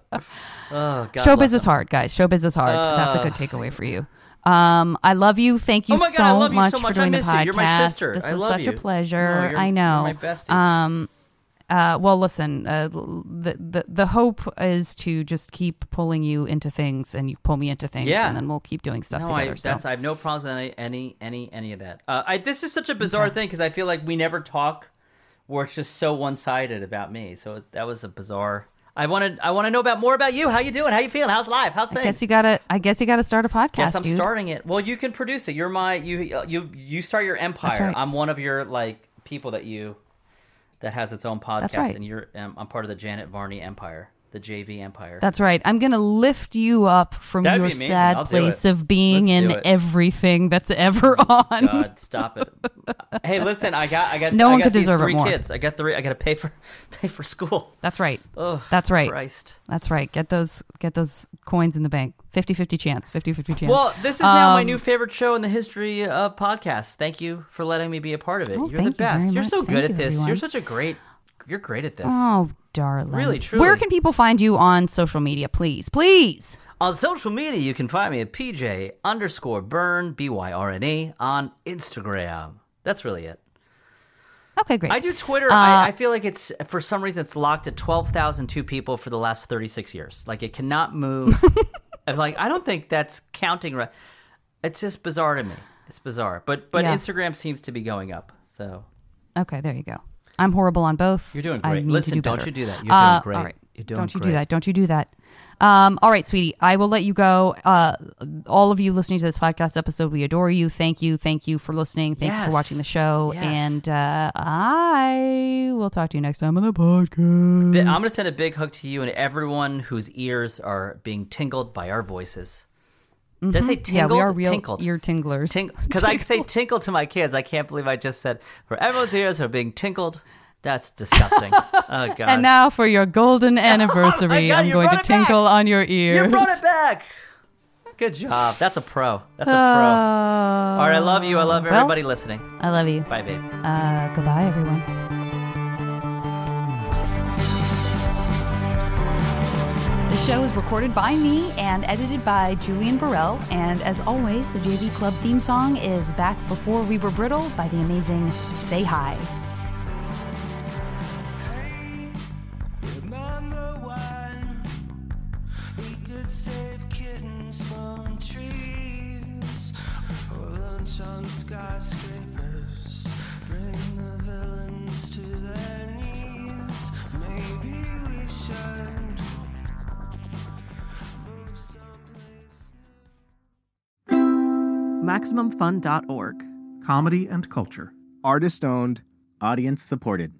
oh. Showbiz is hard, guys. Showbiz is hard. That's a good takeaway for you. Um, I love you. Thank you Oh my God, so I love you much so for much. I doing the you. podcast. You're my sister. This I was love such you. a pleasure. No, you're- I know. my bestie. Um, uh, well, listen. Uh, the, the the hope is to just keep pulling you into things, and you pull me into things, Yeah. and then we'll keep doing stuff No, together. I, so. that's I have no problems with any any any any of that. Uh, I this is such a bizarre thing because I feel like we never talk where it's just so one sided about me. So that was a bizarre. I wanted I want to know about more about you. How you doing? How you feeling? How's life? How's things? I guess you gotta. I guess you gotta start a podcast. Yes, I'm dude. starting it. Well, you can produce it. You're my you you you start your empire. right. I'm one of your like people that you that has its own podcast, right. and you're um, I'm part of the Janet Varney empire, the JV empire. That's right. I'm going to lift you up from That'd your sad I'll place it. of being Let's in everything that's ever on. God, stop it! hey, listen, I got, I got, No I one got could deserve it three more. kids. I got three. I got to pay for, pay for school. That's right. Oh, That's right. Christ. That's right. Get those get those coins in the bank. 50-50 chance. 50-50 chance. Well, this is now my Um, new favorite show in the history of podcasts. Thank you for letting me be a part of it. Oh, You're the best. You're so good you, at this. everyone. You're such a great. You're great at this. Oh, darling. Really, true. Where can people find you on social media, please? Please. On social media, you can find me at PJ underscore Byrne, B Y R N E, on Instagram. That's really it. Okay, great. I do Twitter. Uh, I, I feel like it's, for some reason, it's locked at 12,002 people for the last 36 years. Like, it cannot move. Like, I don't think that's counting right. It's just bizarre to me. It's bizarre. But but Yeah. Instagram seems to be going up. So Okay, there you go. I'm horrible on both. You're doing great. Listen, do don't better. you do that. You're Uh, doing great. All right. You're doing don't you great. do that. Don't you do that. Um, all right, sweetie. I will let you go. Uh, all of you listening to this podcast episode, we adore you. Thank you. Thank you for listening. Thank you for watching the show. Yes. And uh, I will talk to you next time on the podcast. I'm going to send a big hug to you and everyone whose ears are being tingled by our voices. Did I say Mm-hmm. yeah, tingled? we are real tinkled. ear tinglers. Because I say tinkle to my kids. I can't believe I just said, for everyone's ears are being tinkled. That's disgusting. oh, God. and now for your golden anniversary, God, I'm going to it back. tinkle on your ears. you brought it back. Good job. That's a pro. That's a pro. Uh, All right, I love you. I love well, everybody listening. I love you. Bye, babe. Uh, goodbye, everyone. The show is recorded by me and edited by Julian Burrell. And as always, the JV Club theme song is Back Before We Were Brittle by the amazing Say Hi. Skyscrapers, bring the villains to their knees. Maybe we should. MaximumFun.org. Comedy and culture. Artist owned, audience supported.